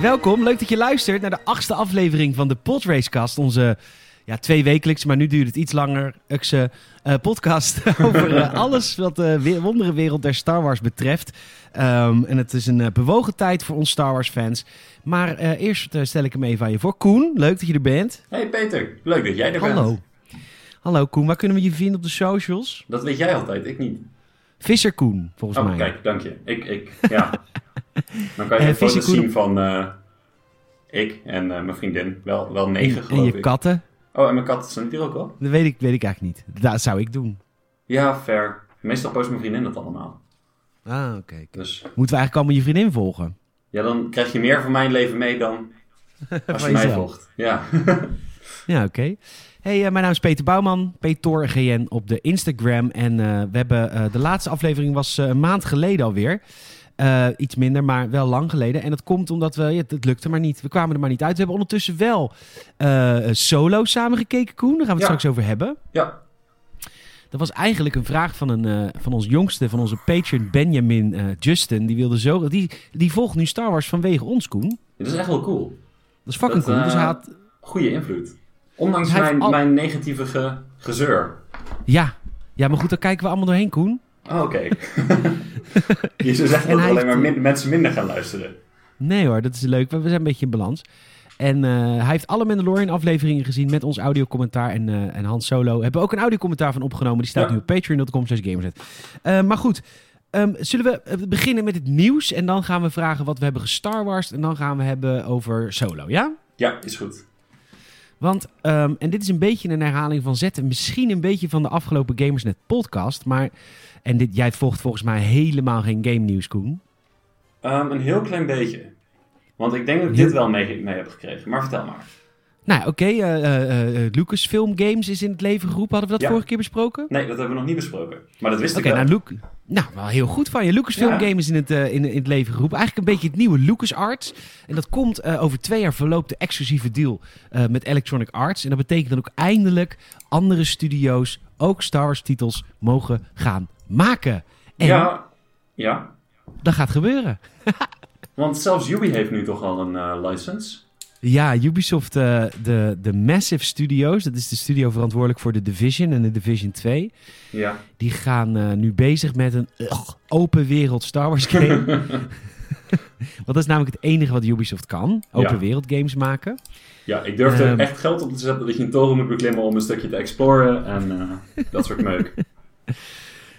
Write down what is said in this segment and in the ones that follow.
Welkom, leuk dat je luistert naar de achtste aflevering van de Podracecast. Onze ja, twee wekelijks, maar nu duurt het iets langer, Ukse eh, podcast over eh, alles wat de we- wonderenwereld der Star Wars betreft. Ehm, en het is een eh, bewogen tijd voor ons Star Wars fans. Maar eh, eerst eh, stel ik hem even aan je voor. Koen, leuk dat je er bent. Hey Peter, leuk dat jij er bent. Hallo. Hallo Koen, waar kunnen we je vinden op de socials? Dat weet jij altijd, ik niet. Visser Koen, volgens Oh, mij. kijk, dank je. Ik, ik, ja. Dan kan je Eh, een foto Visie Koen- zien van eh, ik en eh, mijn vriendin. Wel, wel En, negen, en geloof je ik. katten? Oh, en mijn kat stond hier ook al? Dat weet ik, weet ik eigenlijk niet. Dat zou ik doen. Ja, fair. Meestal post mijn vriendin dat allemaal. Ah, oké. Dus Moeten we eigenlijk allemaal je vriendin volgen? ja, dan krijg je meer van mijn leven mee dan als je mij volgt. Ja. Ja, oké. Hey, mijn naam is Peter Bouwman, Peter GN op de Instagram. En we hebben de laatste aflevering was een maand geleden alweer. Eh, iets minder, maar wel lang geleden. En dat komt omdat we, ja, het lukte maar niet. We kwamen er maar niet uit. We hebben ondertussen wel eh, solo samengekeken, Koen. Daar gaan we het Ja. straks over hebben. ja. Dat was eigenlijk een vraag van, een, eh, van ons jongste, van onze patron Benjamin Justin. Die wilde zo. Die, die volgt nu Star Wars vanwege ons, Koen. Dat is echt wel cool. Dat is fucking Dat, cool. Dus hij had, Goede invloed. Ondanks mijn, al- mijn negatieve ge- gezeur. ja. ja, maar goed, daar kijken we allemaal doorheen, Koen. Oh, oké. je zou zeggen En dat hij alleen maar min- mensen minder gaan luisteren. Nee hoor, dat is leuk. We zijn een beetje in balans. En eh, hij heeft alle Mandalorian afleveringen gezien met ons audiocommentaar. En, eh en Hans Solo hebben we ook een audiocommentaar van opgenomen. Die staat Ja. nu op patreon.com slash gamerset. Eh, maar goed, ehm, zullen we beginnen met het nieuws. En dan gaan we vragen wat we hebben gestar Wars. En dan gaan we hebben over Solo, ja? Ja, is goed. Want, ehm, en dit is een beetje een herhaling van zetten. Misschien een beetje van de afgelopen Gamersnet podcast. Maar, en dit, jij volgt volgens mij helemaal geen game nieuws, Koen. Ehm, een heel klein beetje. Want ik denk dat ik dit wel mee, mee heb gekregen. Maar vertel maar. Nou, oké. eh, eh, eh, Lucasfilm Games is in het leven geroepen. Hadden we dat Ja. vorige keer besproken? Nee, dat hebben we nog niet besproken. Maar dat wist Oké, ik wel. nou, Luke, nou, wel heel goed van je. Lucasfilm Ja. Games is in het, eh, in, in het leven geroepen. Eigenlijk een beetje het nieuwe LucasArts. En dat komt eh, over twee jaar verloopt de exclusieve deal eh, met Electronic Arts. En dat betekent dan ook eindelijk andere studio's ook Star Wars titels mogen gaan maken. En Ja, ja. dat gaat gebeuren. Want zelfs Ubi heeft nu toch al een license. Ja, Ubisoft, eh, de, de Massive Studios, dat is de studio verantwoordelijk voor de Division en de Division 2. Ja. Die gaan eh, nu bezig met een ugh, open wereld Star Wars game. Want dat is namelijk het enige wat Ubisoft kan. Open Ja. wereld games maken. Ja, ik durf er Ehm. echt geld op te zetten dat je een toren moet beklimmen om een stukje te exploren en eh, dat soort meuk.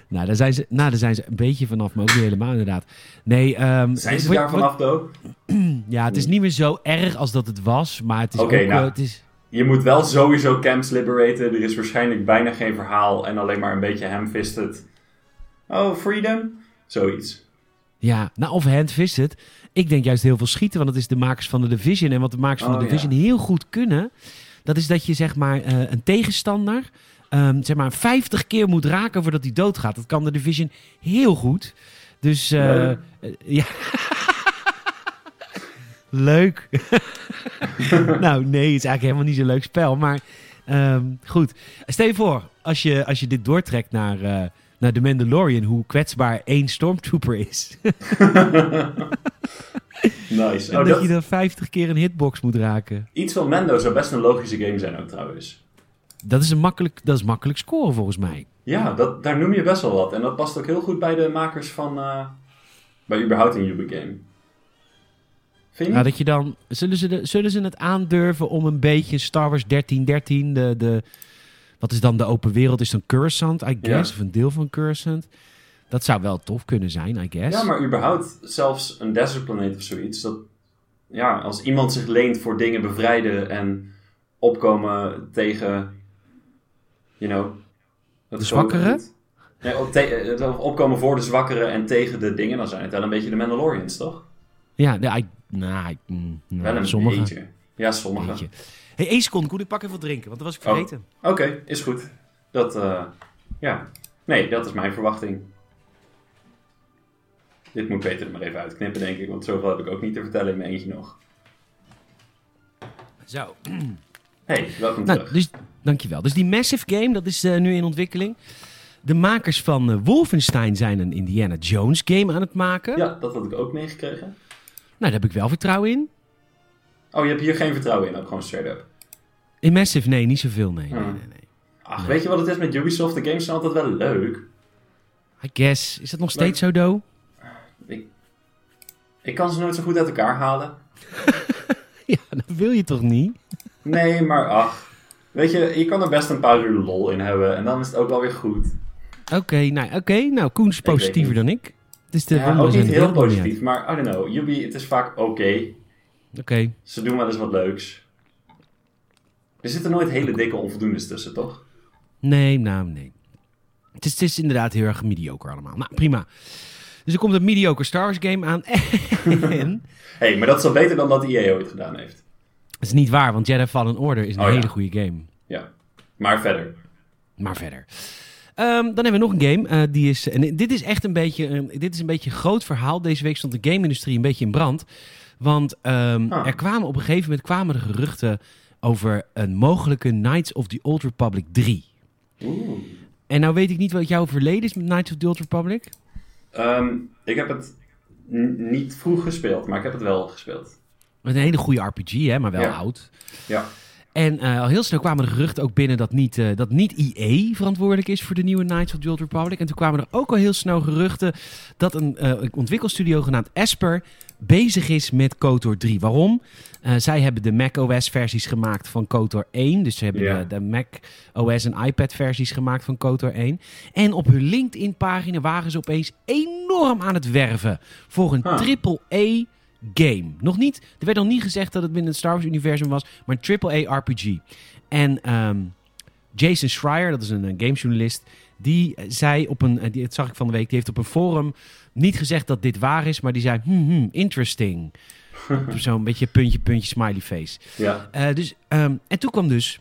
Nou, daar zijn ze, nou, daar zijn ze een beetje vanaf, maar ook niet helemaal inderdaad. Nee, ehm, Zijn ze wat- daar vanaf, though? Ja, het is niet meer zo erg als dat het was, maar het is Oké, ook... nou. eh, het is, Je moet wel sowieso camps liberaten. Er is waarschijnlijk bijna geen verhaal en alleen maar een beetje ham-fisted. Oh, freedom? Zoiets. ja, nou, of handfisted. Ik denk juist heel veel schieten, want het is de makers van de Division. En wat de makers van Oh, de ja. Division heel goed kunnen, dat is dat je zeg maar eh, een tegenstander ehm, zeg maar 50 keer moet raken voordat hij doodgaat. Dat kan de Division heel goed. Dus eh, Leuk. eh, ja. Leuk. nou, nee, het is eigenlijk helemaal niet zo'n leuk spel. Maar ehm, goed. Stel je voor, als je, als je dit doortrekt naar, eh, naar The Mandalorian, hoe kwetsbaar één Stormtrooper is. Nice. en Oh, dat, dat, je dan 50 keer een hitbox moet raken. Iets van Mando zou best een logische game zijn ook trouwens. Dat is, een makkelijk, dat is makkelijk scoren volgens mij. Ja, dat, daar noem je best wel wat. En dat past ook heel goed bij de makers van... eh, bij überhaupt een Ubi game. Vind je Nou, dat je dan, zullen, ze de, zullen ze het aandurven om een beetje Star Wars 1313, de, de, wat is dan de open wereld, is dan Coruscant, I guess, Ja. of een deel van Coruscant. Dat zou wel tof kunnen zijn, I guess. Ja, maar überhaupt zelfs een desert planeet of zoiets. Dat, ja, als iemand zich leent voor dingen bevrijden en opkomen tegen, you know... het De zwakkeren? grote- Nee, op te- eh, opkomen voor de zwakkeren en tegen de dingen, dan zijn het wel een beetje de Mandalorians, toch? Ja, nee, nou, I- mm, nou, wel een sommige. beetje. Ja, sommige. Beetje. hey, één seconde, Koen, ik pak even wat drinken, want dat was ik Oh. vergeten. Oké, is goed. Dat, eh, ja. Nee, dat is mijn verwachting. Dit moet Peter er maar even uitknippen, denk ik, want zoveel heb ik ook niet te vertellen in mijn eentje nog. Zo. Hey, welkom Nou, terug. dus, dankjewel. Dus die Massive Game, dat is eh, nu in ontwikkeling. De makers van eh, Wolfenstein zijn een Indiana Jones game aan het maken. Ja, dat had ik ook meegekregen. Nou, daar heb ik wel vertrouwen in. Oh, je hebt hier geen vertrouwen in, ook gewoon straight up. In Massive, nee, niet zoveel, nee. nee, Hmm. nee, nee. Ach, Nee. weet je wat het is met Ubisoft? De games zijn altijd wel leuk. I guess. Is dat nog steeds zo, Do? Ik, ik kan ze nooit zo goed uit elkaar halen. Ja, dat wil je toch niet? Nee, maar ach. Weet je, je kan er best een paar uur lol in hebben en dan is het ook wel weer goed. Oké, nou, oké. nou, Koen is positiever dan ik. Dus de Ja, ook niet heel positief, maar I don't know. Ubi, het is vaak oké. Oké. Ze doen wel eens wat leuks. Er zitten nooit hele dikke onvoldoendes tussen, toch? Nee, nou, nee. Het is, het is inderdaad heel erg mediocre allemaal. Nou, prima. Dus er komt een mediocre Star Wars game aan. en... Hé, hey, maar dat is al beter dan dat EA ooit gedaan heeft. Dat is niet waar, want Jedi Fallen Order is een Oh, ja. hele goede game. Ja. Maar verder. Maar verder. Ehm, dan hebben we nog een game. eh, die is, en dit is echt een beetje, een- dit is een beetje een groot verhaal. Deze week stond de game-industrie een beetje in brand. Want ehm, Ah. er kwamen op een gegeven moment kwamen er geruchten over een mogelijke Knights of the Old Republic 3. Oeh. En nou weet ik niet wat jouw verleden is met Knights of the Old Republic. Ik heb het niet vroeg gespeeld, maar ik heb het wel gespeeld. Een hele goede RPG, hè, maar wel Ja. oud. Ja. En eh, al heel snel kwamen er geruchten ook binnen dat niet, eh, dat niet EA verantwoordelijk is voor de nieuwe Knights of the Old Republic. En toen kwamen er ook al heel snel geruchten dat een eh, ontwikkelstudio genaamd Esper bezig is met KOTOR 3. Waarom? Zij hebben de Mac OS versies gemaakt van KOTOR 1. Dus ze hebben de, de Mac OS en iPad versies gemaakt van KOTOR 1. En op hun LinkedIn pagina waren ze opeens enorm aan het werven voor een Huh. triple A game. Nog niet, er werd nog niet gezegd dat het binnen het Star Wars universum was, maar een triple A RPG. En ehm, Jason Schreier, dat is een, eh, gamejournalist, die eh, zei op een, eh, die, dat zag ik van de week, die heeft op een forum niet gezegd dat dit waar is, maar die zei, hmm, hmm, interesting. Zo'n beetje puntje, puntje, smiley face. Ja. Dus, ehm, en toen kwam dus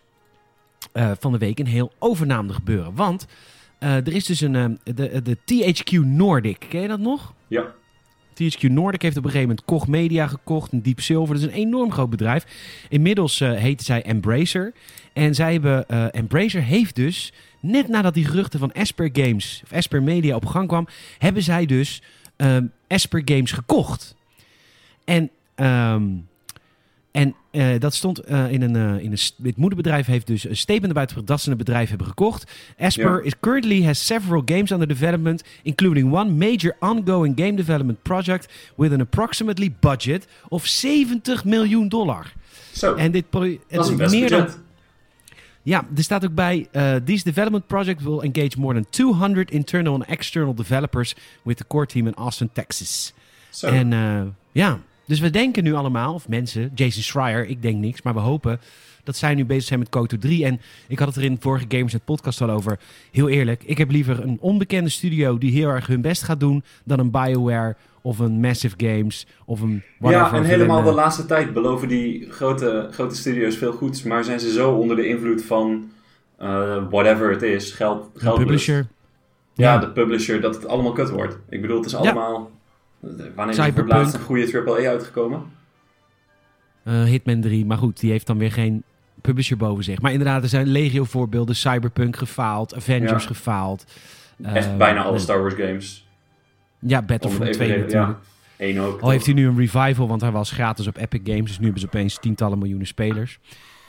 van de week een heel overname gebeuren. Want er is dus een, ehm, de, de THQ Nordic, ken je dat nog? Ja. THQ Nordic heeft op een gegeven moment Koch Media gekocht, een Deep Silver. Dat is een enorm groot bedrijf. Inmiddels eh heten zij Embracer. En zij hebben, eh, Embracer heeft dus, net nadat die geruchten van Esper Games, of Esper Media op gang kwam, hebben zij dus ehm, Esper Games gekocht. En, ehm, en eh, dat stond eh, in een, eh, in een. Het moederbedrijf heeft dus een statement buiten gebracht dat ze een bedrijf hebben gekocht. Esper Ja. is currently has several games under development, including one major ongoing game development project with an approximately budget of 70 miljoen dollar. Zo, En dit pro- het dat is meer dan ja, er staat ook bij: eh This development project will engage more than 200 internal and external developers with the core team in Austin, Texas. Zo. En ja, dus we denken nu allemaal, of mensen, Jason Schreier, ik denk niks, maar we hopen dat zij nu bezig zijn met KOTOR 3. En ik had het er in vorige Gamers Net podcast al over. Heel eerlijk, ik heb liever een onbekende studio die heel erg hun best gaat doen dan een BioWare of een Massive Games of een ja, en helemaal de eh, laatste tijd beloven die grote, grote studio's veel goeds, maar zijn ze zo onder de invloed van eh, whatever het is, geld, geld publisher. Ja, Ja. de publisher, dat het allemaal kut wordt. Ik bedoel, het is allemaal... Wanneer is er voor laatst een goede AAA uitgekomen? Eh, Hitman 3, maar goed, die heeft dan weer geen publisher boven zich. Maar inderdaad, er zijn legio voorbeelden. Cyberpunk gefaald, Avengers Ja. gefaald. Echt Eh, bijna alle eh, Star Wars games. Ja, het 2 even natuurlijk. Ja, ook. Al heeft hij nu een revival, want hij was gratis op Epic Games. Dus nu hebben ze opeens tientallen miljoenen spelers.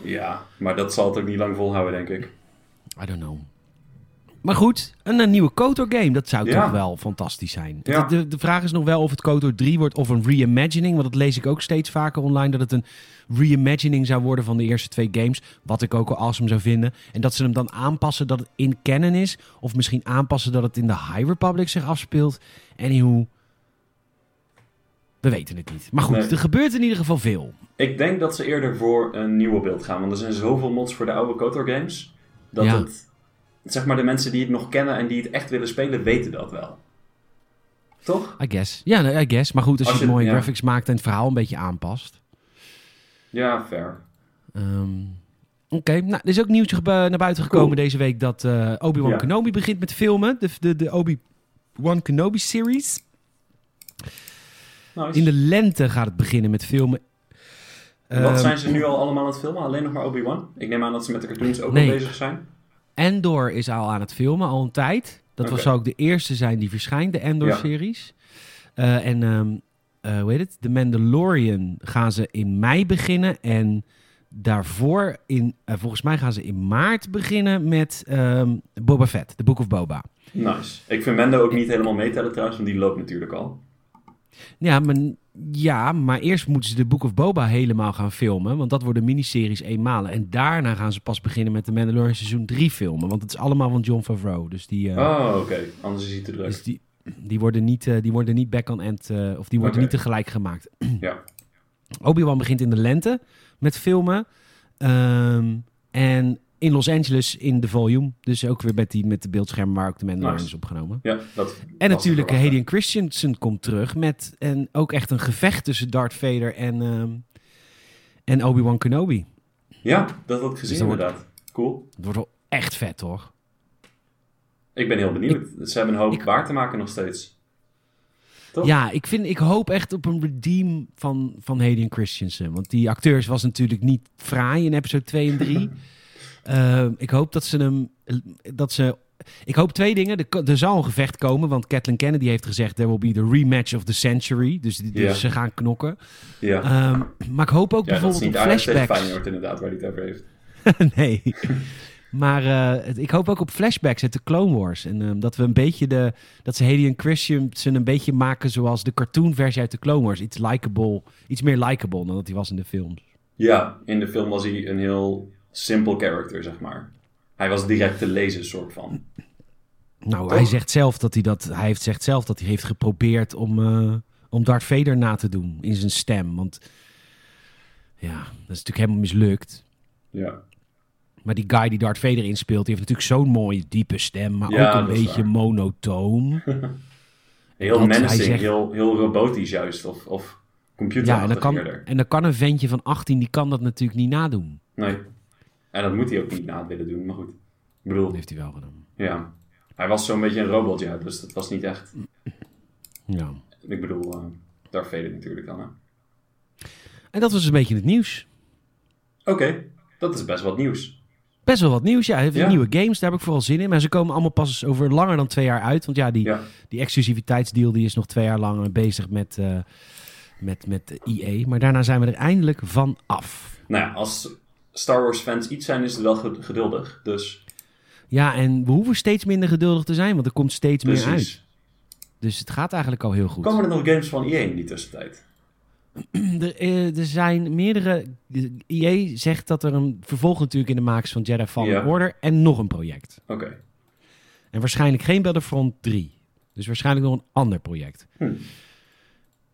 Ja, maar dat zal het ook niet lang volhouden, denk ik. I don't know. Maar goed, een, een nieuwe KOTOR game, dat zou Ja. toch wel fantastisch zijn. Ja. De, de vraag is nog wel of het KOTOR 3 wordt of een reimagining. Want dat lees ik ook steeds vaker online, dat het een reimagining zou worden van de eerste twee games. Wat ik ook wel awesome zou vinden. En dat ze hem dan aanpassen dat het in canon is. Of misschien aanpassen dat het in de High Republic zich afspeelt. Anyhow, we weten het niet. Maar goed, Nee. er gebeurt in ieder geval veel. Ik denk dat ze eerder voor een nieuwe beeld gaan. Want er zijn zoveel mods voor de oude KOTOR games. Dat Ja. het... Zeg maar, de mensen die het nog kennen en die het echt willen spelen, weten dat wel. Toch? I guess. Ja, nee, I guess. Maar goed, als, Als je, je- mooie ja. graphics maakt en het verhaal een beetje aanpast. Ja, fair. Ehm, Oké, nou, er is ook nieuwtje naar buiten gekomen Cool. deze week dat eh, Obi-Wan Ja. Kenobi begint met filmen. De, de, de Obi-Wan Kenobi series. Nice. In de lente gaat het beginnen met filmen. Wat Ehm, zijn ze nu al allemaal aan het filmen? Alleen nog maar Obi-Wan? Ik neem aan dat ze met de cartoons ook Nee. al bezig zijn. Endor is al aan het filmen, al een tijd. Dat was zou ook de eerste zijn die verschijnt, de Endor-series. Eh, en eh, hoe heet het? The Mandalorian gaan ze in mei beginnen. En daarvoor, in, eh, volgens mij gaan ze in maart beginnen met ehm, Boba Fett, The Book of Boba. Nice. Ik vind Mendo ook niet helemaal meetellen trouwens, want die loopt natuurlijk al. Ja maar, ja, maar eerst moeten ze de Book of Boba helemaal gaan filmen. Want dat worden miniseries eenmalen. En daarna gaan ze pas beginnen met de Mandalorian seizoen 3 filmen. Want het is allemaal van John Favreau. Dus die, eh, Oh, oké. Anders is hij te druk. dus die, die, worden niet, eh, die worden niet back on end. eh, of die worden niet tegelijk gemaakt. Ja. Obi-Wan begint in de lente met filmen. Ehm, en in Los Angeles in de volume. Dus ook weer met, die, met de beeldschermen waar ook de Mandalorian is opgenomen. Ja, dat En natuurlijk verwachten. Hayden Christensen komt terug met en ook echt een gevecht tussen Darth Vader en, ehm, en Obi-Wan Kenobi. Ja, dat had ik gezien Dus wordt- inderdaad. Cool. Het wordt wel echt vet, toch? Ik ben heel benieuwd. Ze hebben een hoop ik- waar te maken nog steeds. Toch? Ja, ik, vind, ik hoop echt op een redeem van, van Hayden Christensen. Want die acteurs was natuurlijk niet fraai in episode 2 en 3. Ehm, ik hoop dat ze hem... Dat ze, ik hoop twee dingen. Er, er zal een gevecht komen, want Kathleen Kennedy heeft gezegd... there will be the rematch of the century. Dus, dus ze gaan knokken. Ja, Ehm, maar ik hoop ook ja dat is bijvoorbeeld niet op flashbacks. Feyenoord inderdaad, waar hij het over heeft. nee. Maar eh, het- ik hoop ook op flashbacks uit de Clone Wars. En ehm, dat we een beetje de. Dat ze Hayden Christensen een beetje maken zoals de cartoonversie uit de Clone Wars. Iets likable. Iets meer likable dan dat hij was in de films. Ja, in de film was hij een heel simpel character, zeg maar. Hij was direct te lezen, soort van. Nou, Toch? hij zegt zelf dat hij dat. Hij heeft, zegt zelf dat hij heeft geprobeerd om. eh, om Darth Vader na te doen in zijn stem. Want. Ja, dat is natuurlijk helemaal mislukt. Ja, Maar die guy die Darth Vader inspeelt, die heeft natuurlijk zo'n mooie diepe stem. Maar Ja, ook een beetje waar. monotoon. heel menacing, zegt- heel, heel robotisch juist. Of, of computer Ja, en dan, kan, en dan kan een ventje van 18, die kan dat natuurlijk niet nadoen. Nee. En dat moet hij ook niet na willen doen, maar goed. Ik bedoel, Dat heeft hij wel gedaan. ja. Hij was zo'n beetje een robot, ja. Dus dat was niet echt... Ja. Ik bedoel, eh Darth Vader natuurlijk dan, hè. En dat was een beetje het nieuws. Oké, dat is best wat nieuws. Best wel wat nieuws, ja. Ja. Nieuwe games, daar heb ik vooral zin in. Maar ze komen allemaal pas over langer dan twee jaar uit. Want ja, die, Ja, die exclusiviteitsdeal die is nog twee jaar lang bezig met, eh met, met EA. Maar daarna zijn we er eindelijk van af. nou ja, als Star Wars fans iets zijn, is het wel ge- geduldig. Dus Ja, en we hoeven steeds minder geduldig te zijn, want er komt steeds meer uit. Dus het gaat eigenlijk al heel goed. Komen er nog games van EA in die tussentijd? Er, eh, er zijn meerdere. EA zegt dat er een vervolg natuurlijk in de maak is van Jedi Fallen Ja. Order en nog een project. Oké. En waarschijnlijk geen Battlefront 3. Dus waarschijnlijk nog een ander project. Hm.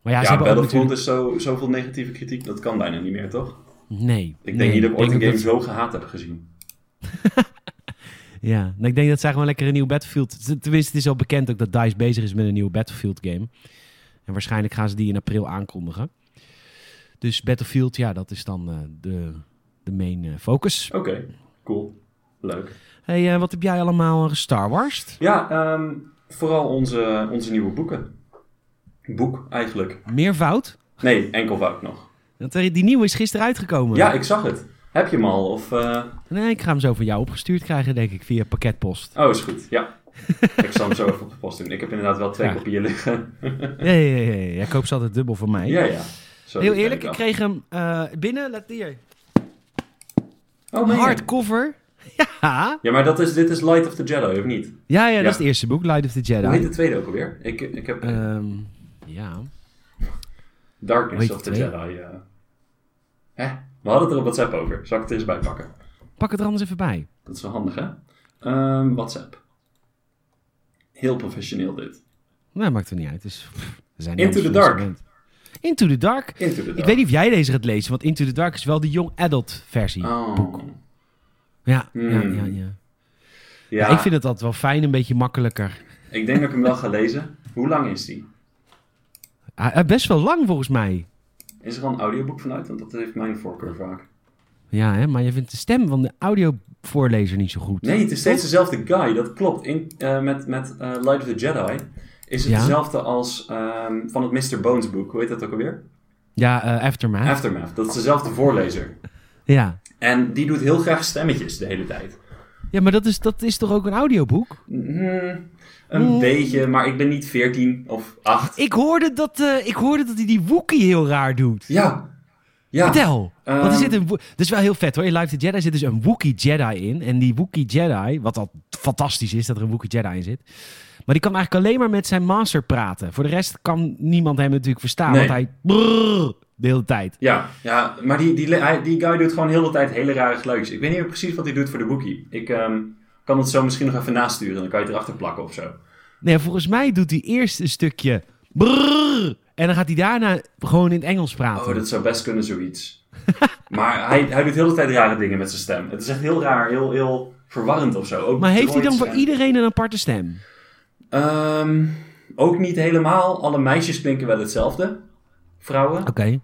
Maar ja, Ja, ze hebben Battlefront natuurlijk... is zo, zoveel negatieve kritiek, dat kan bijna niet meer, toch? Nee. Ik nee, denk niet dat ik ooit een game dat- zo gehaat heb gezien. Ja, nou, ik denk dat zij gewoon lekker een nieuw Battlefield... Tenminste, het is al bekend ook dat DICE bezig is met een nieuwe Battlefield game. En waarschijnlijk gaan ze die in april aankondigen. Dus Battlefield, ja, dat is dan eh, de, de main eh, focus. Oké, cool. Leuk. hey, eh, wat heb jij allemaal Star Wars? Ja, ehm, vooral onze, onze nieuwe boeken. Boek, eigenlijk. Meervoud? Nee, enkelvoud nog. Want er- die nieuwe is gisteren uitgekomen. Ja, ik zag het. Heb je hem al? Of, eh, Nee, ik ga hem zo van jou opgestuurd krijgen, denk ik, via pakketpost. Oh, is goed. Ja. ik zal hem zo even op de post doen. Ik heb inderdaad wel twee Ja. kopieën liggen. Ja, ja, ja, ja. Ik koop ze altijd dubbel voor mij. ja, ja. Zo, Heel eerlijk, ik kreeg hem eh, binnen, let hier. Oh? Hardcover. Ja. Ja, maar dat is, dit is Light of the Jedi, of niet? Ja, ja, Ja. dat is het eerste boek, Light of the Hoe heet Jedi. de tweede ook alweer? Ik, ik heb Ehm, ja. Darkness of the Jedi. Hè? We hadden het er op WhatsApp over. Zal ik het er eens bij pakken? Pak het er anders even bij. Dat is wel handig, hè? Ehm, WhatsApp. Heel professioneel dit. Nee, maakt er niet uit. Dus, we zijn Into the Dark. Into the Dark. Into the Dark. Ik weet niet of jij deze gaat lezen, want Into the Dark is wel de young adult versie. Oh. boek. Ja, ja, Hmm. ja, ja. Ja, Ja, ik vind het altijd wel fijn, een beetje makkelijker. ik denk dat ik hem wel ga lezen. Hoe lang is die? Best wel lang volgens mij. Is er al een audioboek vanuit? Want dat heeft mijn voorkeur vaak. Ja, hè, maar je vindt de stem van de audiovoorlezer niet zo goed. Nee, het is steeds dezelfde guy. Dat klopt. In, eh, met met eh, Light of the Jedi is het Ja. dezelfde als ehm, van het Mr. Bones boek. Hoe heet dat ook alweer? Ja, eh, Aftermath. Aftermath. Dat is dezelfde voorlezer. ja. En die doet heel graag stemmetjes de hele tijd. Ja, maar dat is, dat is toch ook een audioboek? Hmm, een beetje, maar ik ben niet 14 of 8. Ik hoorde dat, eh, ik hoorde dat hij die Wookie heel raar doet. Ja. Ja. Vertel. Want er Ehm, zit een, dat is wel heel vet hoor. In Live the Jedi zit dus een Wookiee Jedi in. En die Wookiee Jedi, wat al fantastisch is dat er een Wookiee Jedi in zit. Maar die kan eigenlijk alleen maar met zijn master praten. Voor de rest kan niemand hem natuurlijk verstaan. Nee. Want hij brrr, de hele tijd. Ja, ja, maar die, die, die guy doet gewoon heel de tijd hele rare geluidjes. Ik weet niet meer precies wat hij doet voor de boekie. Ik ehm, kan het zo misschien nog even nasturen. Dan kan je het erachter plakken of zo. Nee, volgens mij doet hij eerst een stukje brrr, En dan gaat hij daarna gewoon in het Engels praten. Oh, dat zou best kunnen, zoiets. maar hij, hij doet heel de tijd rare dingen met zijn stem. Het is echt heel raar, heel, heel verwarrend of zo. Ook maar heeft hij dan voor en- iedereen een aparte stem? Ehm, ook niet helemaal. Alle meisjes klinken wel hetzelfde. Vrouwen. Oké.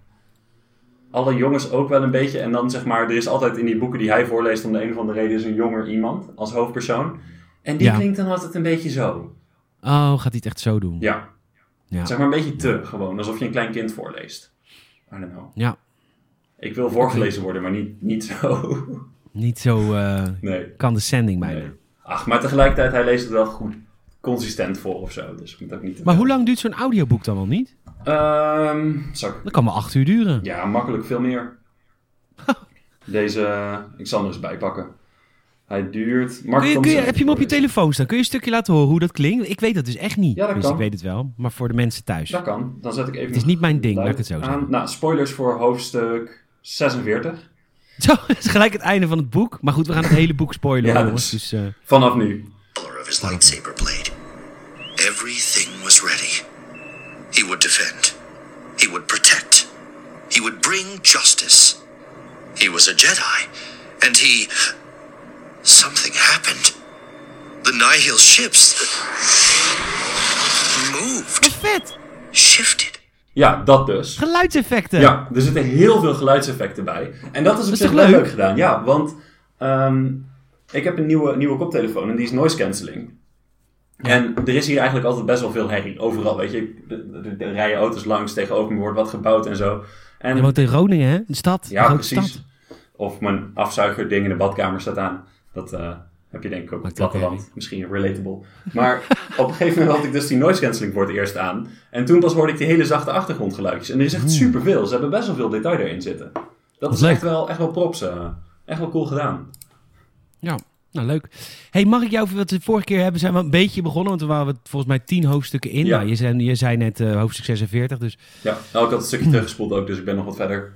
Alle jongens ook wel een beetje. En dan zeg maar, er is altijd in die boeken die hij voorleest, om de een of andere reden, is een jonger iemand als hoofdpersoon. En die Ja. klinkt dan altijd een beetje zo. Oh, gaat hij het echt zo doen? Ja. Ja. Zeg maar een beetje te gewoon, alsof je een klein kind voorleest. I don't know. Ja. Ik wil voorgelezen worden, maar niet, niet zo. Niet zo uh, nee. condescending bijna. nee. Ach, maar tegelijkertijd, hij leest het wel goed consistent voor of zo. Dus ik moet ook niet Maar hoe lang duurt zo'n audioboek dan wel niet? Ehm, zou ik- Dat kan wel acht uur duren. Ja, makkelijk veel meer. Deze, eh, ik zal hem er eens bijpakken. Hij duurt... Kun je, kun je, heb je hem op je telefoon staan? Kun je een stukje laten horen hoe dat klinkt? Ik weet dat dus echt niet. Ja, dat dus kan. ik weet het wel. Maar voor de mensen thuis. Dat kan. Dan zet ik even... Het is niet mijn ding, laat ik het zo zeggen. Nou, spoilers voor hoofdstuk 46. Zo, dat is gelijk het einde van het boek. Maar goed, we gaan het hele boek spoilen, Ja, jongens. dus- Dus, eh, Vanaf nu. color of his lightsaber blade. Everything was ready. He would defend. He would protect. He would bring justice. He was a Jedi, and he. Something happened. The Nihil ships moved, wat vet! shifted. Ja, dat dus. Geluidseffecten. Ja, er zitten heel veel geluidseffecten bij. En dat is op is zich toch wel leuk? leuk gedaan. Ja, want ehm, ik heb een nieuwe, nieuwe koptelefoon en die is noise cancelling. En er is hier eigenlijk altijd best wel veel herrie. Overal, weet je. Er- rijden auto's langs, tegenover me wordt wat gebouwd en zo. En, Je woont in Groningen, hè? Een stad. ja, precies. stad. Of mijn afzuigerding in de badkamer staat aan. Dat eh, heb je denk ik ook op het platteland. Misschien relatable. Maar op een gegeven moment had ik dus die noise cancelling voor het eerst aan. En toen pas hoorde ik die hele zachte achtergrondgeluidjes. En er is echt superveel. Ze hebben best wel veel detail erin zitten. Dat is leuk. echt wel, echt wel props. eh. echt wel cool gedaan. Nou leuk. hey, mag ik jou, wat we vorige keer hebben, zijn we een beetje begonnen. Want we waren volgens mij tien hoofdstukken in. Ja. Nou, je, zei, je zei net eh, hoofdstuk 46, dus... Ja, nou, ik had een stukje teruggespoeld ook, dus ik ben nog wat verder.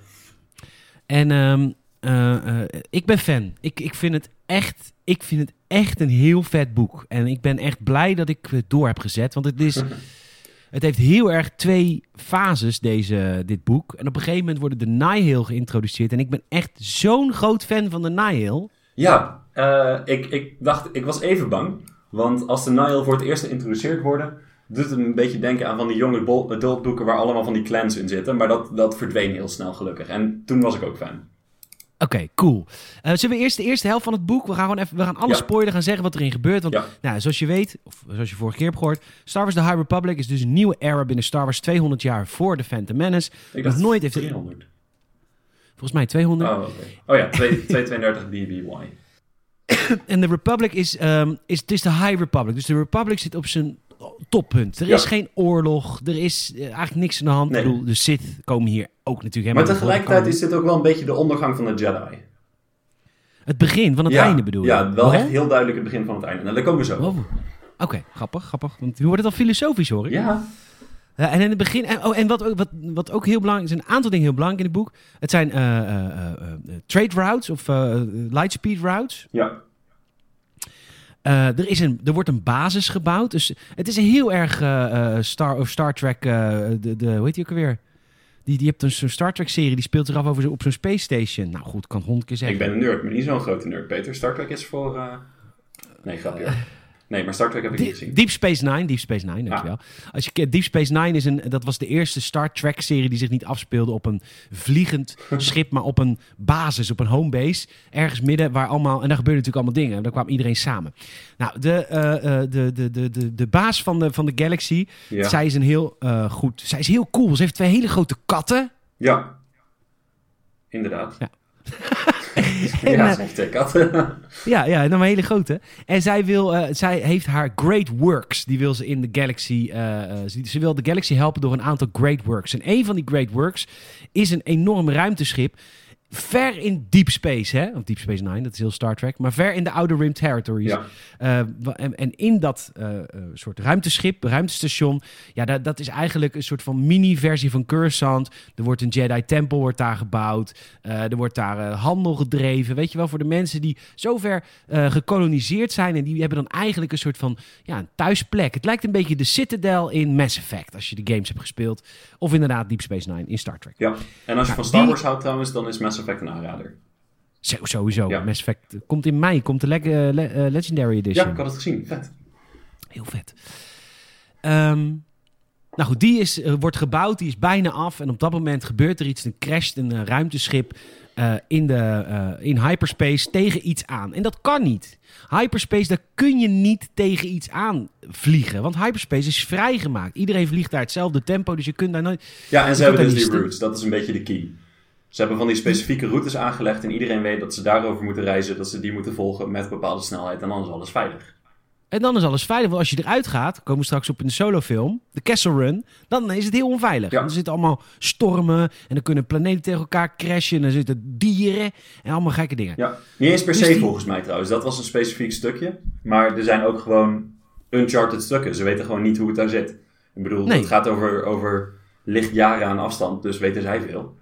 En ehm, eh, eh, ik ben fan. Ik, ik, vind het echt, ik vind het echt een heel vet boek. En ik ben echt blij dat ik het door heb gezet. Want het, is, het heeft heel erg twee fases, deze, dit boek. En op een gegeven moment worden de Nihil geïntroduceerd. En ik ben echt zo'n groot fan van de Nihil. Ja, eh, ik, ik dacht, ik was even bang. Want als de Nile voor het eerst geïntroduceerd worden, doet het een beetje denken aan van die jonge adult boeken waar allemaal van die clans in zitten. Maar dat, dat verdween heel snel gelukkig. En toen was ik ook fan. Oké, cool. Eh, zullen we eerst de eerste helft van het boek? We gaan gewoon even, we gaan alle Ja. spoilers gaan zeggen wat erin gebeurt. Want Ja. nou, zoals je weet, of zoals je vorige keer hebt gehoord, Star Wars The High Republic is dus een nieuwe era binnen Star Wars 200 jaar voor The Phantom Menace. Ik dacht nooit heeft er- 300. Volgens mij 200. Oh. Oh ja, 2- 232 BBY. En de Republic is, ehm, is, het is de High Republic. Dus de Republic zit op zijn toppunt. Er Ja. is geen oorlog, er is eh, eigenlijk niks aan de hand. Nee. Ik bedoel, de Sith komen hier ook natuurlijk Maar helemaal tegelijkertijd voor. is dit ook wel een beetje de ondergang van de Jedi. Het begin van het ja, einde bedoel je? Ja, wel echt heel duidelijk het begin van het einde. Nou, daar komen we zo. Wow. Oké, grappig, grappig. Want wordt het al filosofisch hoor ik. Ja, Ja, en in het begin, en, oh, en wat, ook- wat, wat ook heel belangrijk is, een aantal dingen heel belangrijk in het boek. Het zijn eh, eh, eh, eh, trade routes of eh, lightspeed routes. ja. Eh, er, is een, er wordt een basis gebouwd. Dus het is een heel erg eh, eh, Star, of Star Trek, eh, de, de, hoe heet die ook alweer? Die, die hebt een zo'n Star Trek serie, die speelt zich af over op zo'n space station. Nou goed, kan honderd keer Ik zeggen. ben een nerd, maar niet zo'n grote nerd. Peter, Star Trek is voor... eh, Nee, grapje. Nee, maar Star Trek heb ik niet gezien. Deep Space Nine, Deep Space Nine, dankjewel. Als je Deep Space Nine is een, dat was de eerste Star Trek serie die zich niet afspeelde op een vliegend schip, maar op een basis, op een homebase, ergens midden waar allemaal en daar gebeurde natuurlijk allemaal dingen. Daar kwam iedereen samen. Nou, de, eh, eh, de, de, de, de, de baas van de, van de Galaxy, Ja. zij is een heel eh, goed, zij is heel cool. Ze heeft twee hele grote katten. Ja. Inderdaad. Ja. Ja, eh, zegt de kat. Ja, ja, een hele grote. En zij, wil, eh, zij heeft haar Great Works, die wil ze in de Galaxy. eh, eh, ze, ze wil de Galaxy helpen door een aantal Great Works. En een van die Great Works is een enorm ruimteschip. Ver in Deep Space, hè? Of Deep Space Nine, dat is heel Star Trek. Maar ver in de Outer Rim Territories. ja. Eh, en, en in dat eh, eh, soort ruimteschip, ruimtestation, ja, dat, dat is eigenlijk een soort van mini-versie van Coruscant. Er wordt een Jedi-tempel wordt daar gebouwd. Er wordt daar handel gedreven. Weet je wel, voor de mensen die zover gekoloniseerd zijn en die hebben dan eigenlijk een soort van ja, een thuisplek. Het lijkt een beetje de Citadel in Mass Effect, als je de games hebt gespeeld. Of inderdaad Deep Space Nine in Star Trek. ja. En als je Nou, van Star die- Wars houdt trouwens, dan is Mass Effect een aanrader. Zo, sowieso. Ja. Mass Effect komt in mei, komt de leg- eh, le- eh, Legendary Edition. Ja, ik had het gezien. Vet. Heel vet. Ehm, nou goed, die is, eh, wordt gebouwd, die is bijna af. En op dat moment gebeurt er iets. Er crasht een ruimteschip in, de, in hyperspace tegen iets aan. En dat kan niet. Hyperspace, daar kun je niet tegen iets aan vliegen. Want hyperspace is vrijgemaakt. Iedereen vliegt daar hetzelfde tempo, dus je kunt daar nooit... Ja, en ze hebben dus die routes. Dat is een beetje de key. Ze hebben van die specifieke routes aangelegd en iedereen weet dat ze daarover moeten reizen, dat ze die moeten volgen met bepaalde snelheid en dan is alles veilig. En dan is alles veilig. Want als je eruit gaat, komen we straks op in de solofilm, de Castle Run, dan is het heel onveilig. Ja. Er zitten allemaal stormen en dan kunnen planeten tegen elkaar crashen. En er zitten dieren en allemaal gekke dingen. Ja, niet eens per Dus se die- volgens mij trouwens. Dat was een specifiek stukje. Maar er zijn ook gewoon uncharted stukken. Ze weten gewoon niet hoe het daar zit. Ik bedoel, Nee. het gaat over, over lichtjaren aan afstand, dus weten zij veel.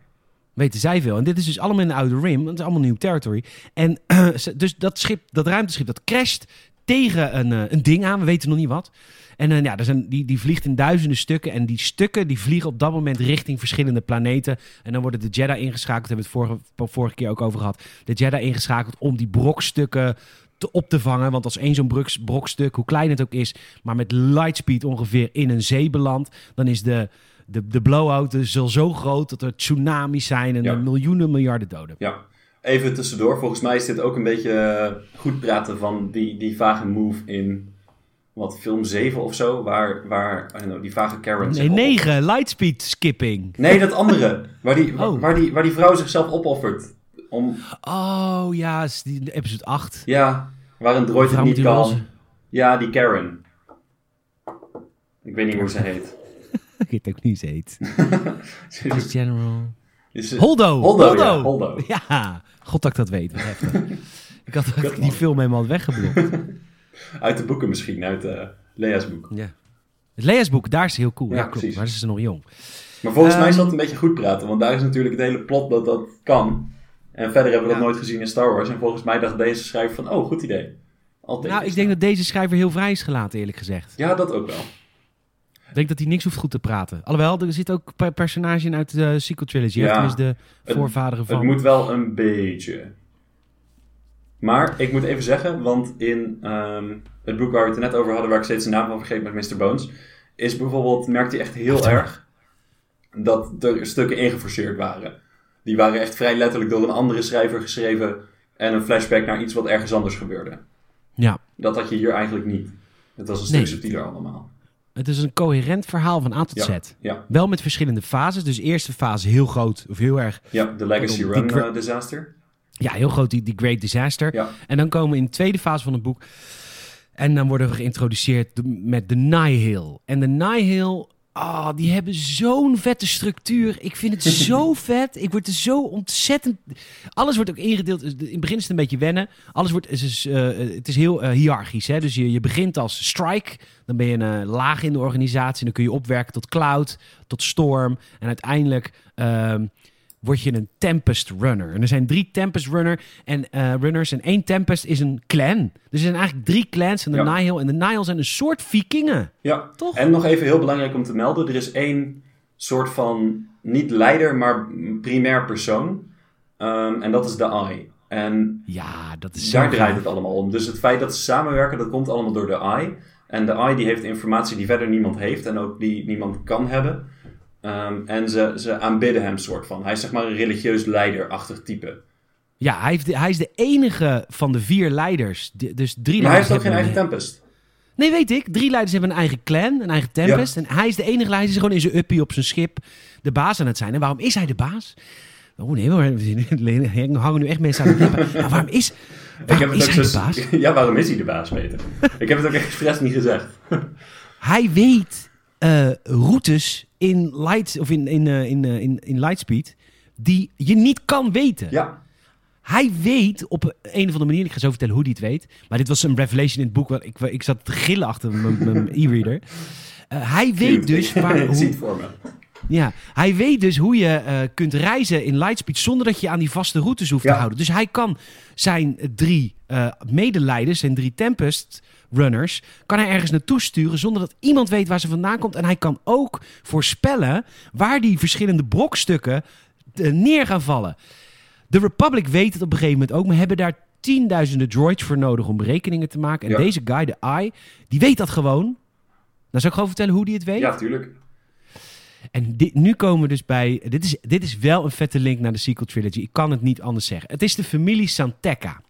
Weten zij veel. En dit is dus allemaal in de Outer Rim. want Het is allemaal nieuw territory. En dus dat schip, dat ruimteschip, dat crasht tegen een, eh, een ding aan. We weten nog niet wat. En eh, ja, er zijn, die, die vliegt in duizenden stukken. En die stukken die vliegen op dat moment richting verschillende planeten. En dan worden de Jedi ingeschakeld. Daar hebben we het vorige, vorige keer ook over gehad. De Jedi ingeschakeld om die brokstukken te, op te vangen. Want als één zo'n brokstuk, hoe klein het ook is, maar met lightspeed ongeveer in een zee belandt, dan is de, de, de blowout dus al zo groot dat er tsunamis zijn en Ja. er miljoenen, miljarden doden. Ja. Even tussendoor, volgens mij is dit ook een beetje eh, goed praten van die, die vage move in wat, film 7 of zo, waar, waar know, die vage Karen Nee, opoffert. negen, lightspeed skipping. Nee, dat andere, waar die, Oh. waar, die, waar die vrouw zichzelf opoffert. Om, Oh ja, is die episode 8. ja, waar een droid het niet kan. Ja, die Karen. Ik weet niet hoe ze heet. Ik weet ook niet eens heet. Vice General. Is ze- Holdo! Holdo, ja, Holdo. Ja, god dat ik dat weet. Wat heftig. ik had die film helemaal had weggeblokt. Uit de boeken misschien, uit eh Lea's boek. ja. Het Lea's boek, daar is heel cool. Ja, Ja, klopt. precies. Maar ze is nog jong. Maar volgens mij is Ehm, dat een beetje goed praten, want daar is natuurlijk het hele plot dat dat kan. En verder hebben we dat Ja. nooit gezien in Star Wars. En volgens mij dacht deze schrijver van, oh, goed idee. Altijd. Nou, ik denk dat deze schrijver heel vrij is gelaten, eerlijk gezegd. Ja, dat ook wel. Ik denk dat hij niks hoeft goed te praten. Alhoewel, er zit ook een personage in uit de sequel trilogy. Ja. Is de voorvaderen van... Het moet wel een beetje. Maar ik moet even zeggen, want in ehm, het boek waar we het net over hadden, waar ik steeds de naam van vergeet met Mr. Bones, is bijvoorbeeld, merkte hij echt heel erg dat er stukken ingeforceerd waren. Die waren echt vrij letterlijk door een andere schrijver geschreven en een flashback naar iets wat ergens anders gebeurde. Ja, Dat had je hier eigenlijk niet. Het was een Nee. stuk subtieler allemaal. Het is een coherent verhaal van A tot Ja. Z. Ja, Wel met verschillende fases. Dus eerste fase heel groot, of heel erg... ja de Legacy Run eh, disaster. Ja, heel groot, die, die Great Disaster. Ja. En dan komen we in de tweede fase van het boek. En dan worden we geïntroduceerd met de Nihil. En de Nihil, ah, die hebben zo'n vette structuur. Ik vind het zo vet. Ik word er zo ontzettend... Alles wordt ook ingedeeld. In het begin is het een beetje wennen. Alles wordt... Het is, eh, het is heel eh, hiërarchisch. Hè? Dus je, je begint als strike. Dan ben je een eh, laag in de organisatie. Dan kun je opwerken tot cloud, tot storm. En uiteindelijk... ehm, word je een Tempest Runner. En er zijn drie Tempest runner en, eh, runners en één Tempest is een clan. Dus er zijn eigenlijk drie clans van de Ja. Nihil. En de Nihil zijn een soort vikingen. Ja, Toch? en nog even heel belangrijk om te melden. Er is één soort van, niet leider, maar primair persoon. Ehm, en dat is de Eye. En Ja, dat is daar draait het allemaal om. Dus het feit dat ze samenwerken, dat komt allemaal door de Eye. En de Eye die heeft informatie die verder niemand heeft en ook die niemand kan hebben. Ehm, en ze, ze aanbidden hem soort van. Hij is zeg maar een religieus leiderachtig type. Ja, hij, heeft de- hij is de enige van de vier leiders. Die- dus drie Maar hij heeft ook geen eigen Tempest. Nee, weet ik. Drie leiders hebben een eigen clan, een eigen Tempest. En hij is de enige leider. Hij is gewoon in zijn uppie op zijn schip de baas aan het zijn. En waarom is hij de baas? Oh nee, we hangen nu echt mensen aan de lippen. Maar waarom is, Ik waarom heb is het hij de baas? Ja, waarom is hij de baas, Peter? ik heb het ook expres niet gezegd. Hij weet eh, routes in, light, of in, in, eh, in, eh, in, in Lightspeed die je niet kan weten. Ja, Hij weet op een of andere manier, ik ga zo vertellen hoe hij het weet, maar dit was een revelation in het boek, waar ik, ik zat te gillen achter mijn e-reader. Eh, hij weet dus waar, hoe, het voor me. ja, hij weet dus hoe je kunt reizen in Lightspeed zonder dat je aan die vaste routes hoeft Ja. te houden. Dus hij kan zijn drie eh, medeleiders, zijn drie Tempest runners, kan hij ergens naartoe sturen zonder dat iemand weet waar ze vandaan komt. En hij kan ook voorspellen waar die verschillende brokstukken eh, neer gaan vallen. De Republic weet het op een gegeven moment ook, maar hebben daar tienduizenden droids voor nodig om berekeningen te maken. En Ja. deze guy, de Eye, die weet dat gewoon. Nou, zou ik gewoon vertellen hoe die het weet? Ja, tuurlijk. En dit, nu komen we dus bij. Dit is, dit is wel een vette link naar de sequel trilogy. Ik kan het niet anders zeggen. Het is de familie Santeca.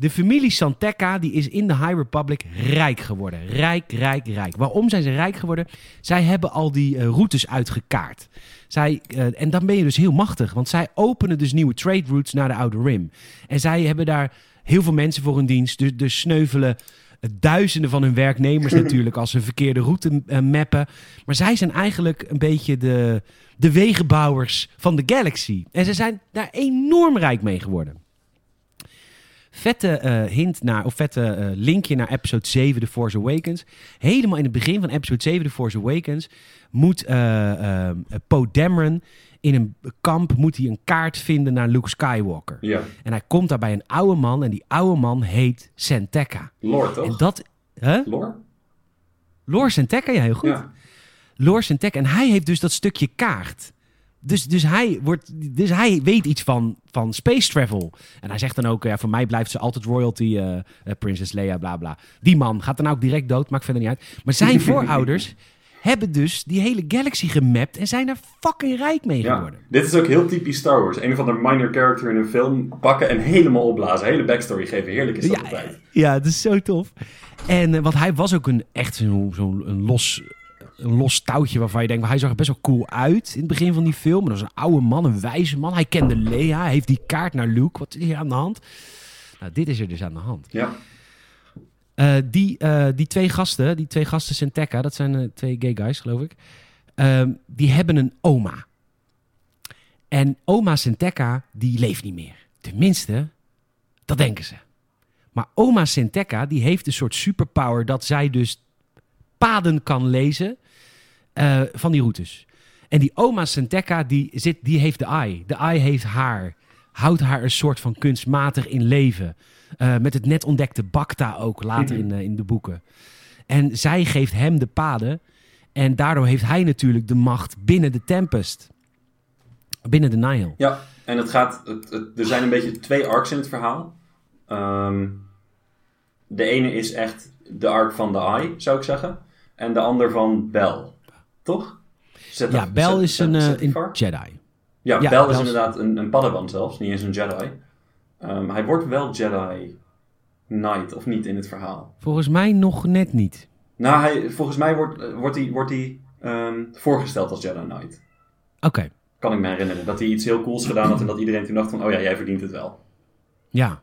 De familie Santeca die is in de High Republic rijk geworden. Rijk, rijk, rijk. Waarom zijn ze rijk geworden? Zij hebben al die eh, routes uitgekaart. Zij, eh, en dan ben je dus heel machtig. Want zij openen dus nieuwe trade routes naar de Outer Rim. En zij hebben daar heel veel mensen voor hun dienst. Dus, dus sneuvelen eh, duizenden van hun werknemers natuurlijk als ze verkeerde route mappen. Maar zij zijn eigenlijk een beetje de, de wegenbouwers van de galaxy. En ze zijn daar enorm rijk mee geworden. Vette eh, hint naar, of vette eh, linkje naar episode 7, The Force Awakens. Helemaal in het begin van episode 7, The Force Awakens, moet eh, Poe Dameron in een kamp moet hij een kaart vinden naar Luke Skywalker. Ja. En hij komt daar bij een oude man en die oude man heet Santeca. Lore, En toch? dat... Huh? Lore? Lore Santeca, ja, heel goed. Ja. Lore. En hij heeft dus dat stukje kaart. Dus, dus, hij, wordt, dus hij weet iets van, van space travel. En hij zegt dan ook, ja, voor mij blijft ze altijd royalty, eh eh, Princess Leia, bla bla. Die man gaat dan ook direct dood, maakt verder niet uit. Maar zijn voorouders hebben dus die hele galaxy gemapt en zijn er fucking rijk mee Ja. geworden. Dit is ook heel typisch Star Wars. Een of andere minor character in een film pakken en helemaal opblazen. Hele backstory geven. Heerlijk is dat Ja, altijd. ja, het is zo tof. En eh, want hij was ook een echt zo'n zo een los, een los touwtje waarvan je denkt, hij zag er best wel cool uit in het begin van die film. Maar dat was een oude man, een wijze man. Hij kende Leia, hij heeft die kaart naar Luke. Wat is hier aan de hand? Nou, dit is er dus aan de hand. Ja. Eh, die, eh, die twee gasten, die twee gasten Senteca, dat zijn eh, twee gay guys, geloof ik. Ehm, die hebben een oma. En oma Senteca, die leeft niet meer. Tenminste, dat denken ze. Maar oma Senteca, die heeft een soort superpower dat zij dus paden kan lezen eh, van die routes. En die oma Senteca, die, zit, die heeft de eye. De eye heeft haar. Houdt haar een soort van kunstmatig in leven. Eh, met het net ontdekte Bacta ook, later in, eh, in de boeken. En zij geeft hem de paden. En daardoor heeft hij natuurlijk de macht binnen de Tempest. Binnen de Nihil. Ja, en het gaat, het, het- er zijn een beetje twee arcs in het verhaal. Ehm, de ene is echt de arc van de Eye, zou ik zeggen. En de ander van Bel. Toch? Zet Ja, Bel is een, eh, een var? Jedi. Ja, ja, Bel is inderdaad een, een Padawan zelfs, niet eens een Jedi. Ehm, hij wordt wel Jedi Knight, of niet in het verhaal? Volgens mij nog net niet. Nou, hij, volgens mij wordt, eh, wordt hij, wordt hij ehm, voorgesteld als Jedi Knight. Oké, Kan ik me herinneren. Dat hij iets heel cools gedaan had en dat iedereen toen dacht van... Oh ja, jij verdient het wel. ja.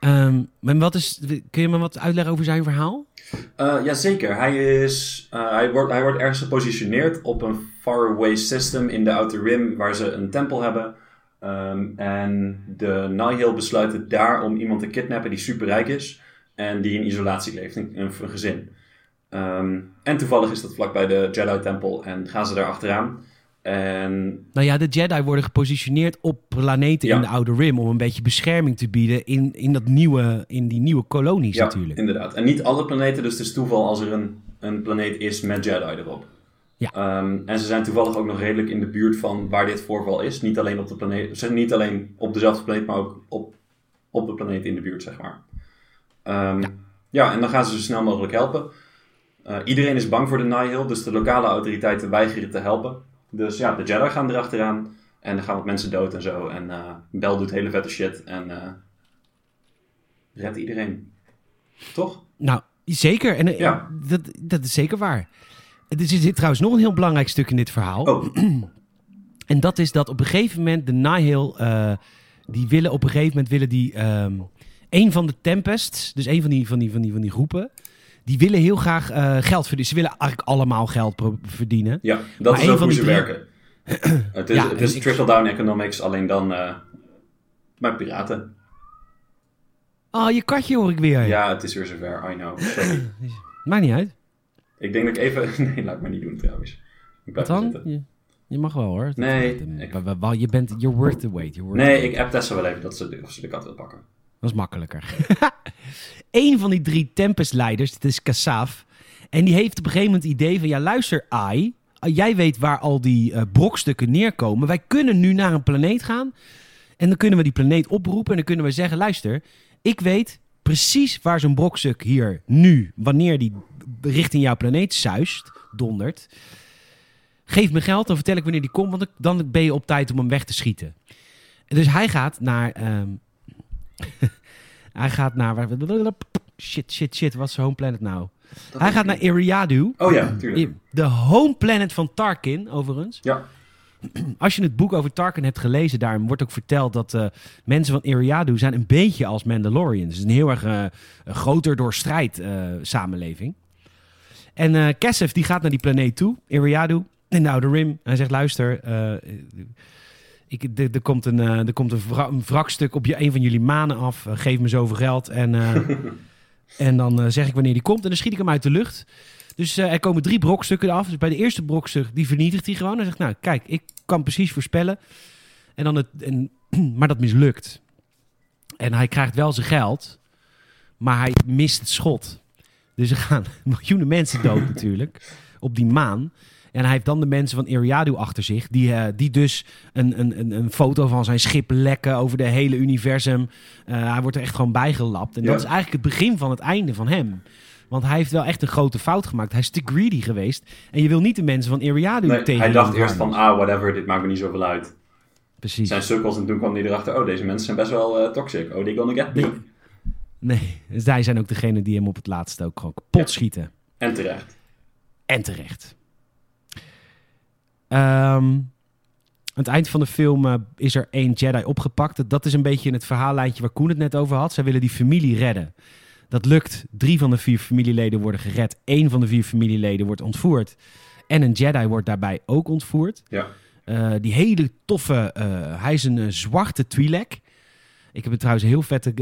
Ehm, maar wat is, kun je me wat uitleggen over zijn verhaal? Ja, Jazeker. Hij, is, eh, hij, wordt, hij wordt ergens gepositioneerd op een faraway system in de Outer Rim waar ze een tempel hebben. Ehm, en de Nihil besluiten daar om iemand te kidnappen die superrijk is en die in isolatie leeft, een, een, een gezin. Ehm, en toevallig is dat vlakbij de Jedi-tempel en gaan ze daar achteraan. En Nou ja, de Jedi worden gepositioneerd op planeten Ja. in de Outer Rim om een beetje bescherming te bieden in, in, dat nieuwe, in die nieuwe kolonies ja, natuurlijk. inderdaad. En niet alle planeten, dus het is toeval als er een, een planeet is met Jedi erop. Ja. Ehm, en ze zijn toevallig ook nog redelijk in de buurt van waar dit voorval is. Niet alleen op de planeet, zeg, niet alleen op dezelfde planeet, maar ook op, op de planeet in de buurt, zeg maar. Ehm, ja. en dan gaan ze zo snel mogelijk helpen. Eh, iedereen is bang voor de Nihil, dus de lokale autoriteiten weigeren te helpen. Dus ja, de Jedi gaan erachteraan. En er gaan wat mensen dood en zo. En eh Bel doet hele vette shit. En eh redt iedereen. Toch? Nou, zeker. En eh, Ja. dat, dat is zeker waar. Er zit, trouwens nog een heel belangrijk stuk in dit verhaal. Oh, En dat is dat op een gegeven moment de Nihil, die willen op een gegeven moment willen die ehm, een van de Tempests, dus een van die, van die, van die, van die groepen, die willen heel graag eh, geld verdienen. Ze willen eigenlijk allemaal geld verdienen. Ja, dat Maar is ook hoe ze drie- werken. het is, Ja, het is en ik- trickle-down economics, alleen dan bij piraten. Oh, je katje hoor ik weer. Ja, het is weer zover, I know. Sorry. Maakt niet uit. ik denk dat ik even... Nee, laat ik maar niet doen trouwens. Ik Wat dan? Je, je mag wel hoor. Dat- Nee, ik- je bent, you're worth the wait. You're worth Nee, the ik app Tessa wel even dat ze of ze de kat wil pakken. Dat is makkelijker. Eén van die drie Tempest-leiders, dat is Kassav. En die heeft op een gegeven moment het idee van... Ja, luister, Ai. Jij weet waar al die eh, brokstukken neerkomen. Wij kunnen nu naar een planeet gaan. En dan kunnen we die planeet oproepen. En dan kunnen we zeggen... Luister, ik weet precies waar zo'n brokstuk hier nu... Wanneer die richting jouw planeet zuist, dondert... Geef me geld, dan vertel ik wanneer die komt. Want dan ben je op tijd om hem weg te schieten. Dus hij gaat naar... ehm, hij gaat naar... Shit, shit, shit. Wat is home planet nou? hij gaat naar Eriadu. Oh ja, tuurlijk. De home planet van Tarkin, overigens. Ja, Als je het boek over Tarkin hebt gelezen, daar wordt ook verteld dat eh, mensen van Eriadu zijn een beetje als Mandalorians. Het is een heel erg eh, een groter door strijd eh, samenleving. En eh Kassev die gaat naar die planeet toe, Eriadu, in de Outer Rim. Hij zegt, luister, ik, er, er komt, een, eh, er komt een, wra- een wrakstuk op je, een van jullie manen af. Eh, geef me zoveel geld en, eh, en dan zeg ik wanneer die komt. En dan schiet ik hem uit de lucht. Dus er komen drie brokstukken af. Dus bij de eerste brokstuk, die vernietigt hij gewoon. Hij zegt, nou kijk, ik kan precies voorspellen. En dan het, en, maar dat mislukt. En hij krijgt wel zijn geld, maar hij mist het schot. Dus er gaan miljoenen mensen dood natuurlijk op die maan. En hij heeft dan de mensen van Eriadu achter zich, die, eh, die dus een, een, een, foto van zijn schip lekken over de hele universum. Eh, hij wordt er echt gewoon bijgelapt. En Ja. dat is eigenlijk het begin van het einde van hem. Want hij heeft wel echt een grote fout gemaakt. Hij is te greedy geweest. En je wil niet de mensen van Eriadu nee, tegen hij dacht eerst van, ah, whatever, dit maakt me niet zoveel uit. Precies. Zijn sukkels en toen kwam hij erachter, oh, deze mensen zijn best wel eh, toxic. Oh, die gonna get me. Nee. Zij zijn ook degene die hem op het laatste ook gewoon kapot Ja. schieten. En terecht. En terecht. Ehm, aan het eind van de film eh, is er één Jedi opgepakt. Dat is een beetje het verhaallijntje waar Koen het net over had. Zij willen die familie redden. Dat lukt. Drie van de vier familieleden worden gered. Eén van de vier familieleden wordt ontvoerd. En een Jedi wordt daarbij ook ontvoerd. Ja. Eh, die hele toffe... eh, hij is een zwarte Twi'lek. Ik heb het trouwens een heel vette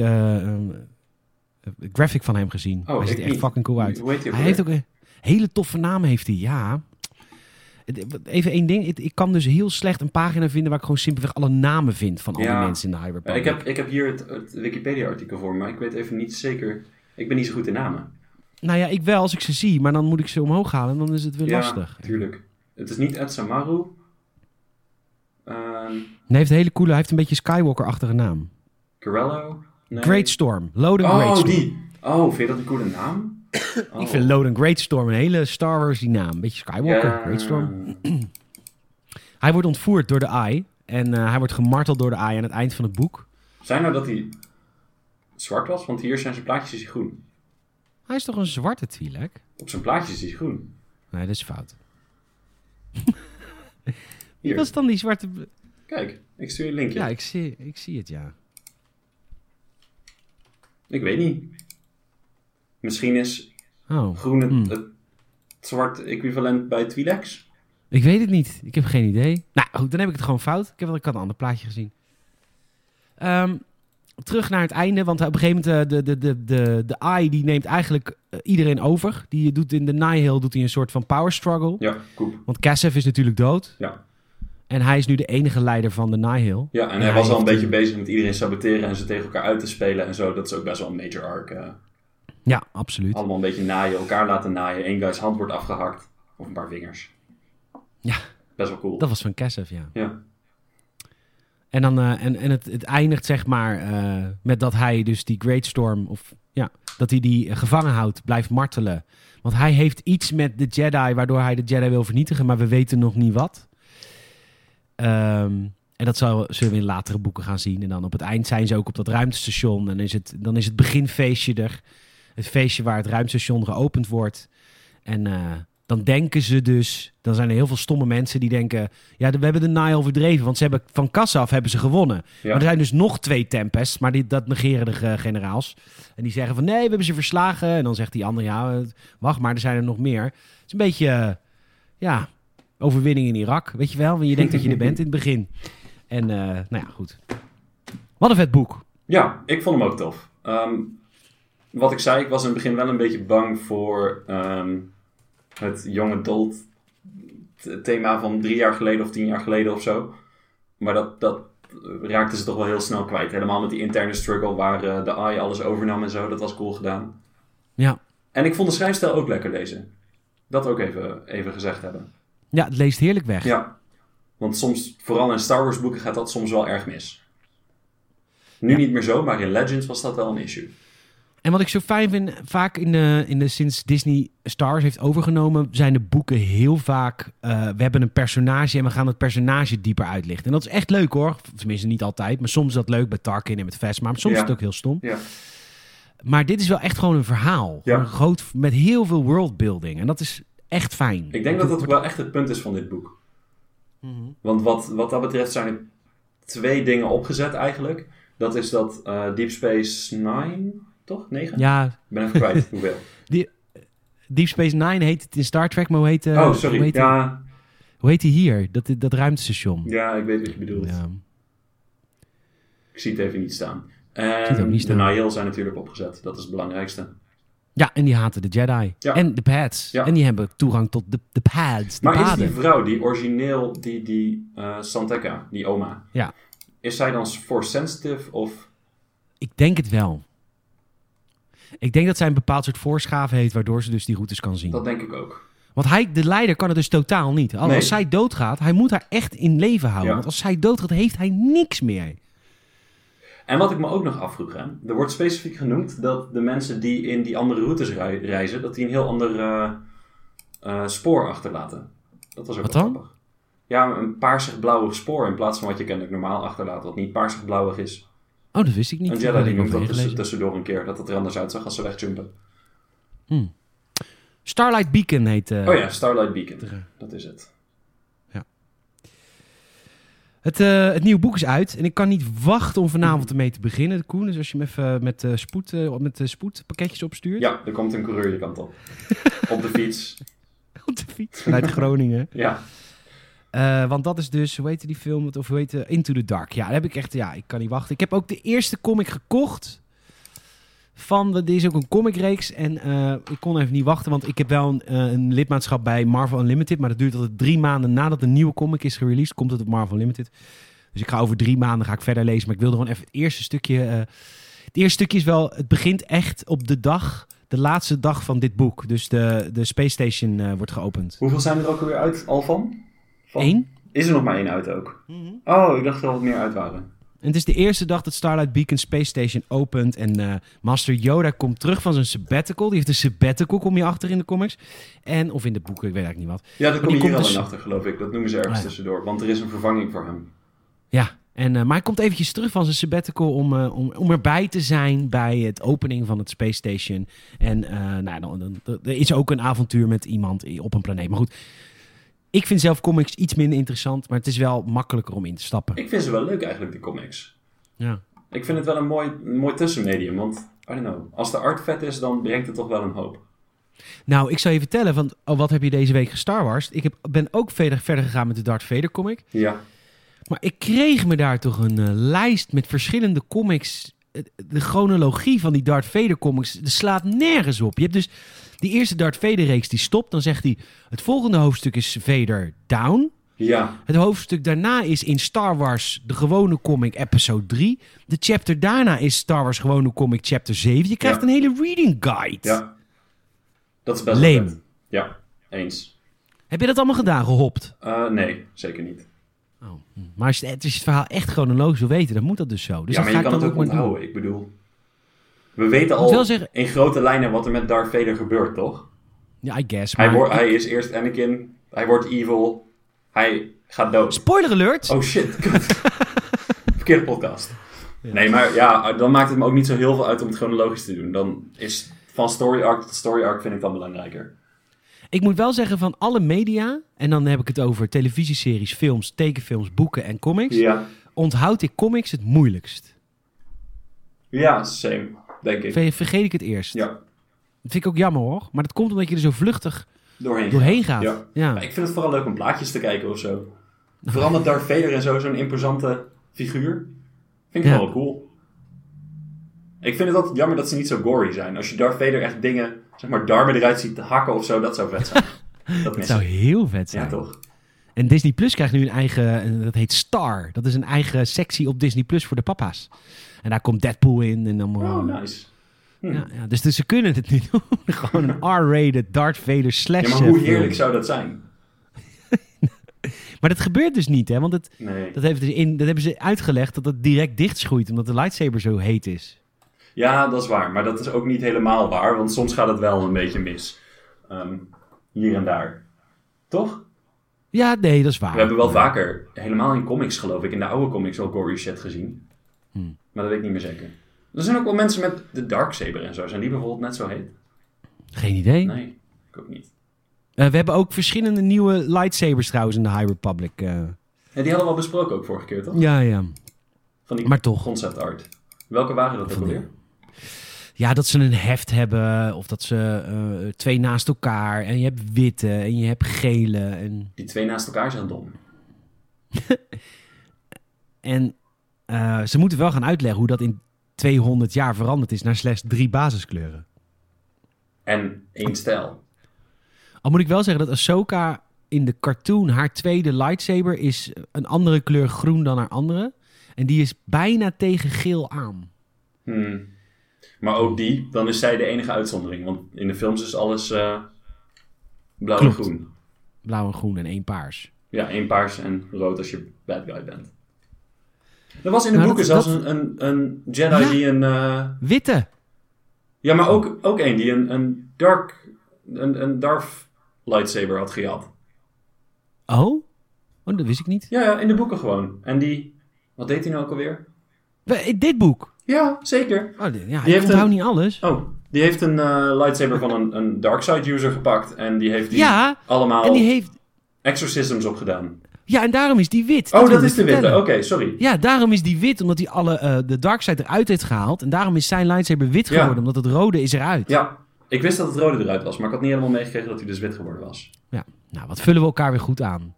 graphic van hem gezien. Oh, hij ziet er echt niet. fucking cool uit. Hij heeft ook een hele toffe naam, heeft hij, ja. Even één ding. Ik- Ik kan dus heel slecht een pagina vinden waar ik gewoon simpelweg alle namen vind van al Ja. die mensen in de Republic. ik, heb, ik heb hier het, het Wikipedia-artikel voor maar ik weet even niet zeker. Ik ben niet zo goed in namen. Nou ja, ik wel als ik ze zie, maar dan moet ik ze omhoog halen en dan is het weer ja, lastig. tuurlijk. Het is niet Ed Samaru. Ehm Hij heeft een hele coole, hij heeft een beetje Skywalker-achtige naam. Corello? Nee. Great Storm. Loden Oh, Great Storm. die. Oh, vind je dat een coole naam? Oh. Ik vind Loden Great Storm een hele Star Wars die naam. Een beetje Skywalker, Ja. Great Storm. Hij wordt ontvoerd door de Eye. En eh, hij wordt gemarteld door de Eye aan het eind van het boek. Zijn nou dat hij zwart was? Want hier zijn zijn plaatjes is hij groen. Hij is toch een zwarte Twi'lek? Op zijn plaatjes is hij groen. Nee, dat is fout. Wie was dan die zwarte... kijk. Ik stuur je een linkje. Ja, ik... ik zie, ik zie het, ja. weet niet. Misschien is Oh, groen het, Hmm. het zwart equivalent bij Twi'leks? ik weet het niet. Ik heb geen idee. Nou, goed, dan heb ik het gewoon fout. Ik heb ik had een ander plaatje gezien. Ehm, terug naar het einde, want op een gegeven moment... eh, de, de, de, de, de Eye die neemt eigenlijk eh, iedereen over. Die doet in de Nihil doet hij een soort van power struggle. Ja, koep. Want Kassev is natuurlijk dood. Ja. En hij is nu de enige leider van de Nihil. Ja, en En hij hij was al een beetje bezig met iedereen saboteren en ze tegen elkaar uit te spelen en zo. Dat is ook best wel een major arc. eh. Ja, absoluut. allemaal een beetje naaien, elkaar laten naaien. Eén guy's hand wordt afgehakt. Of een paar vingers. Ja. Best wel cool. Dat was van Kassev, ja. Ja. En, dan, eh, en, en het, het eindigt zeg maar eh, met dat hij dus die Great Storm, of ja, dat hij die eh, gevangen houdt, blijft martelen. Want hij heeft iets met de Jedi waardoor hij de Jedi wil vernietigen, maar we weten nog niet wat. Ehm, en dat zal, zullen we in latere boeken gaan zien. En dan op het eind zijn ze ook op dat ruimtestation. En is het, dan is het beginfeestje er. Het feestje waar het ruimtestation geopend wordt. En eh, dan denken ze dus... Dan zijn er heel veel stomme mensen die denken... Ja, we hebben de Nile verdreven, want ze hebben van kassa af hebben ze gewonnen. Ja. Maar er zijn dus nog twee Tempests, maar die, dat negeren de generaals. En die zeggen van nee, we hebben ze verslagen. En dan zegt die andere, ja, wacht maar, er zijn er nog meer. Het is een beetje, eh, ja, overwinning in Irak, weet je wel. Want je denkt dat je er bent in het begin. En, eh, nou ja, goed. Wat een vet boek. Ja, ik vond hem ook tof. Ehm, wat ik zei, ik was in het begin wel een beetje bang voor ehm, het young adult th- thema van drie jaar geleden of tien jaar geleden of zo. Maar dat, dat raakten ze toch wel heel snel kwijt. Helemaal met die interne struggle waar eh, de AI alles overnam en zo. Dat was cool gedaan. Ja. En ik vond de schrijfstijl ook lekker lezen. Dat ook even, even gezegd hebben. ja, het leest heerlijk weg. Ja. Want soms, vooral in Star Wars boeken, gaat dat soms wel erg mis. Nu niet meer zo, maar in Legends was dat wel een issue. En wat ik zo fijn vind, vaak in de, in de, sinds Disney Stars heeft overgenomen, zijn de boeken heel vaak. eh, we hebben een personage en we gaan het personage dieper uitlichten. En dat is echt leuk hoor. Tenminste, niet altijd, maar soms is dat leuk bij Tarkin en met Vesma. Maar soms Ja. is het ook heel stom. Ja. Maar dit is wel echt gewoon een verhaal. Ja. Gewoon groot, met heel veel worldbuilding. En dat is echt fijn. Ik denk dat dat wel echt het punt is van dit boek. Mhm. Want wat, wat dat betreft zijn er twee dingen opgezet eigenlijk. Dat is dat eh, Deep Space Nine, toch? 9? Ja, Ik ben even kwijt hoeveel. Deep Space Nine heet het in Star Trek, maar hoe heet, eh, oh, hoe sorry. heet, Ja, hoe heet die hier? Dat, dat ruimtestation. ja, ik weet wat je bedoelt. Ja. Ik zie het even niet staan. zie het ook En niet de. Nihil zijn natuurlijk opgezet. Dat is het belangrijkste. Ja, en die haten de Jedi. Ja. En de pads. Ja. En die hebben toegang tot de, de pads, de Maar is die vrouw, die origineel, die, die eh Santeca, die oma, Ja. is zij dan force sensitive of... Ik denk het wel. Ik denk dat zij een bepaald soort voorschaven heeft, waardoor ze dus die routes kan zien. Dat denk ik ook. Want hij, de leider kan het dus totaal niet. Als, Nee. zij doodgaat, hij moet haar echt in leven houden. Ja. Want als zij doodgaat, heeft hij niks meer. En wat ik me ook nog afvroeg, hè, er wordt specifiek genoemd dat de mensen die in die andere routes rei- reizen, dat die een heel ander eh, eh, spoor achterlaten. Dat was ook Wat dan? grappig. Ja, een paarsig-blauwig spoor in plaats van wat je kennelijk normaal achterlaat, wat niet paarsig-blauwig is. Oh, dat wist ik niet. Een Dat Jedi had die ik nog dat tussendoor een keer, dat het er anders uitzag als ze wegjumpen. Starlight Beacon heet... eh, oh ja, Starlight Beacon. Dat is het. Het, eh, het nieuwe boek is uit en ik kan niet wachten om vanavond ermee te beginnen, Koen. Dus als je hem even met, eh spoed, eh, met spoedpakketjes opstuurt. Ja, er komt een coureur je kant op. op de fiets. Op de fiets vanuit Groningen. Ja. Eh, want dat is dus, hoe heette die film? Of hoe heette Into the Dark. Ja, daar heb ik echt, ja, ik kan niet wachten. Ik heb ook de eerste comic gekocht. Van, de, is ook een comicreeks. En eh, ik kon even niet wachten, want ik heb wel een, eh, een lidmaatschap bij Marvel Unlimited. Maar dat duurt altijd drie maanden nadat een nieuwe comic is gereleased. Komt het op Marvel Unlimited. Dus ik ga over drie maanden ga ik verder lezen. Maar ik wilde gewoon even het eerste stukje... eh, het eerste stukje is wel, het begint echt op de dag, de laatste dag van dit boek. Dus de, de Space Station eh, wordt geopend. Hoeveel zijn er ook alweer uit al van? Van? Eén. Is er nog maar één uit ook? Oh, ik dacht dat er wat meer uit waren. En het is de eerste dag dat Starlight Beacon Space Station opent. En eh, Master Yoda komt terug van zijn sabbatical. Die heeft een sabbatical, kom je achter in de comics. En, of in de boeken, ik weet eigenlijk niet wat. Ja, daar kom die je hier komt al dus- in achter, geloof ik. Dat noemen ze ergens Ah, ja. tussendoor. Want er is een vervanging voor hem. Ja, en, eh, maar hij komt eventjes terug van zijn sabbatical om, eh, om, om erbij te zijn bij het opening van het Space Station. En eh, nou, ja, dan, dan- er is ook een avontuur met iemand op een planeet. Maar goed, ik vind zelf comics iets minder interessant, maar het is wel makkelijker om in te stappen. Ik vind ze wel leuk eigenlijk, die comics. Ja. Ik vind het wel een mooi, een mooi tussenmedium. Want, I don't know. Als de art vet is, dan brengt het toch wel een hoop. Nou, ik zal je vertellen, want oh, wat heb je deze week gestar Wars? Ik heb, ben ook verder, verder gegaan met de Darth Vader comic. Ja. Maar ik kreeg me daar toch een eh, lijst met verschillende comics. Eh, De chronologie van die Darth Vader comics slaat nergens op. Je hebt dus die eerste Darth Vader reeks die stopt. Dan zegt hij, het volgende hoofdstuk is Vader Down. Ja. Het hoofdstuk daarna is in Star Wars de gewone comic episode 3. De chapter daarna is Star Wars gewone comic chapter 7. Je krijgt Ja. een hele reading guide. Ja. Dat is best vet. Ja, eens. Heb je dat allemaal gedaan, gehopt? Eh, nee, zeker niet. Oh. hm. Maar als je, het, als je het verhaal echt chronologisch wil weten, dan moet dat dus zo. Dus ja, maar je ik kan het ook ook maar doen. onthouden. Ik bedoel... We weten al zeggen- in grote lijnen wat er met Darth Vader gebeurt, toch? Ja, I guess. Hij, wordt, hij is eerst Anakin. Hij wordt evil. Hij gaat dood. Spoiler alert! Oh shit. Verkeerde podcast. Nee, maar ja, dan maakt het me ook niet zo heel veel uit om het chronologisch te doen. Dan is van story arc tot story arc vind ik dan belangrijker. Ik moet wel zeggen van alle media, en dan heb ik het over televisieseries, films, tekenfilms, boeken en comics, Ja, onthoud ik comics het moeilijkst. ja same, denk ik. Ver- Vergeet ik het eerst. Ja, Dat vind ik ook jammer hoor. Maar dat komt omdat je er zo vluchtig doorheen. doorheen gaat. Ja. Ja. Maar ik vind het vooral leuk om plaatjes te kijken of zo. Vooral met Darth Vader en zo, zo'n imposante figuur. Vind ik wel cool. Ik vind het altijd jammer dat ze niet zo gory zijn. Als je Darth Vader echt dingen, zeg maar darmen eruit ziet te hakken of zo, dat zou vet zijn. dat mis zou heel vet zijn. Ja, toch? En Disney Plus krijgt nu een eigen, en dat heet Star. Dat is een eigen sectie op Disney Plus voor de papa's. En daar komt Deadpool in en allemaal. Oh, nice. Hm. ja, ja, dus, dus ze kunnen het nu doen. Gewoon een R-rated Darth Vader slash. Ja, maar hoe eh, heerlijk zou dat zijn? Maar dat gebeurt dus niet, hè? Want het, Nee. dat, heeft dus in, dat hebben ze uitgelegd dat het direct dichtschroeit omdat de lightsaber zo heet is. Ja, dat is waar. Maar dat is ook niet helemaal waar, want soms gaat het wel een beetje mis. Ehm, hier en daar. Toch? Ja, nee, dat is waar. We hebben wel vaker, helemaal in comics geloof ik, in de oude comics wel gory shit gezien. Hmm. Maar dat weet ik niet meer zeker. Er zijn ook wel mensen met de Darksaber en zo. Zijn die bijvoorbeeld net zo heet? Geen idee. Nee, ik ook niet. Eh, we hebben ook verschillende nieuwe lightsabers trouwens in de High Republic. Ja, die hadden we al besproken ook vorige keer, toch? ja, ja. Van die Maar toch. concept art. Welke waren dat ook alweer? Ja, dat ze een heft hebben of dat ze eh, twee naast elkaar. En je hebt witte en je hebt gele. En, Die twee naast elkaar zijn dom. en eh, ze moeten wel gaan uitleggen hoe dat in 200 jaar veranderd is naar slechts drie basiskleuren. En één stijl. Al moet ik wel zeggen dat Ahsoka in de cartoon, haar tweede lightsaber, is een andere kleur groen dan haar andere. En die is bijna tegen geel aan. Hmm. Maar ook die, dan is zij de enige uitzondering. Want in de films is alles eh, blauw Klopt. en groen. Blauw en groen en één paars. Ja, één paars en rood als je bad guy bent. Er was in de Nou, boeken zelfs dat- een, een, een Jedi Ja. die een... eh, Witte. ja, maar ook, ook één die een, een dark... Een, een Darth lightsaber had gehad. Oh? Oh, dat wist ik niet. Ja, ja, in de boeken gewoon. En die... Wat deed hij nou ook alweer? Dit boek. Ja, zeker. Oh, di- ja, Die ik heeft onthoud een- niet alles. Oh, die heeft een eh, lightsaber van een, een darkside user gepakt. En die heeft die Ja, allemaal En die heeft... exorcisms opgedaan. Ja, en daarom is die wit. Oh, dat is de witte. Oké, sorry. Ja, daarom is die wit, omdat hij alle eh, de darkside eruit heeft gehaald. En daarom is zijn lightsaber wit Ja. geworden, omdat het rode is eruit. Ja, ik wist dat het rode eruit was, maar ik had niet helemaal meegekregen dat hij dus wit geworden was. Ja, nou, wat vullen we elkaar weer goed aan.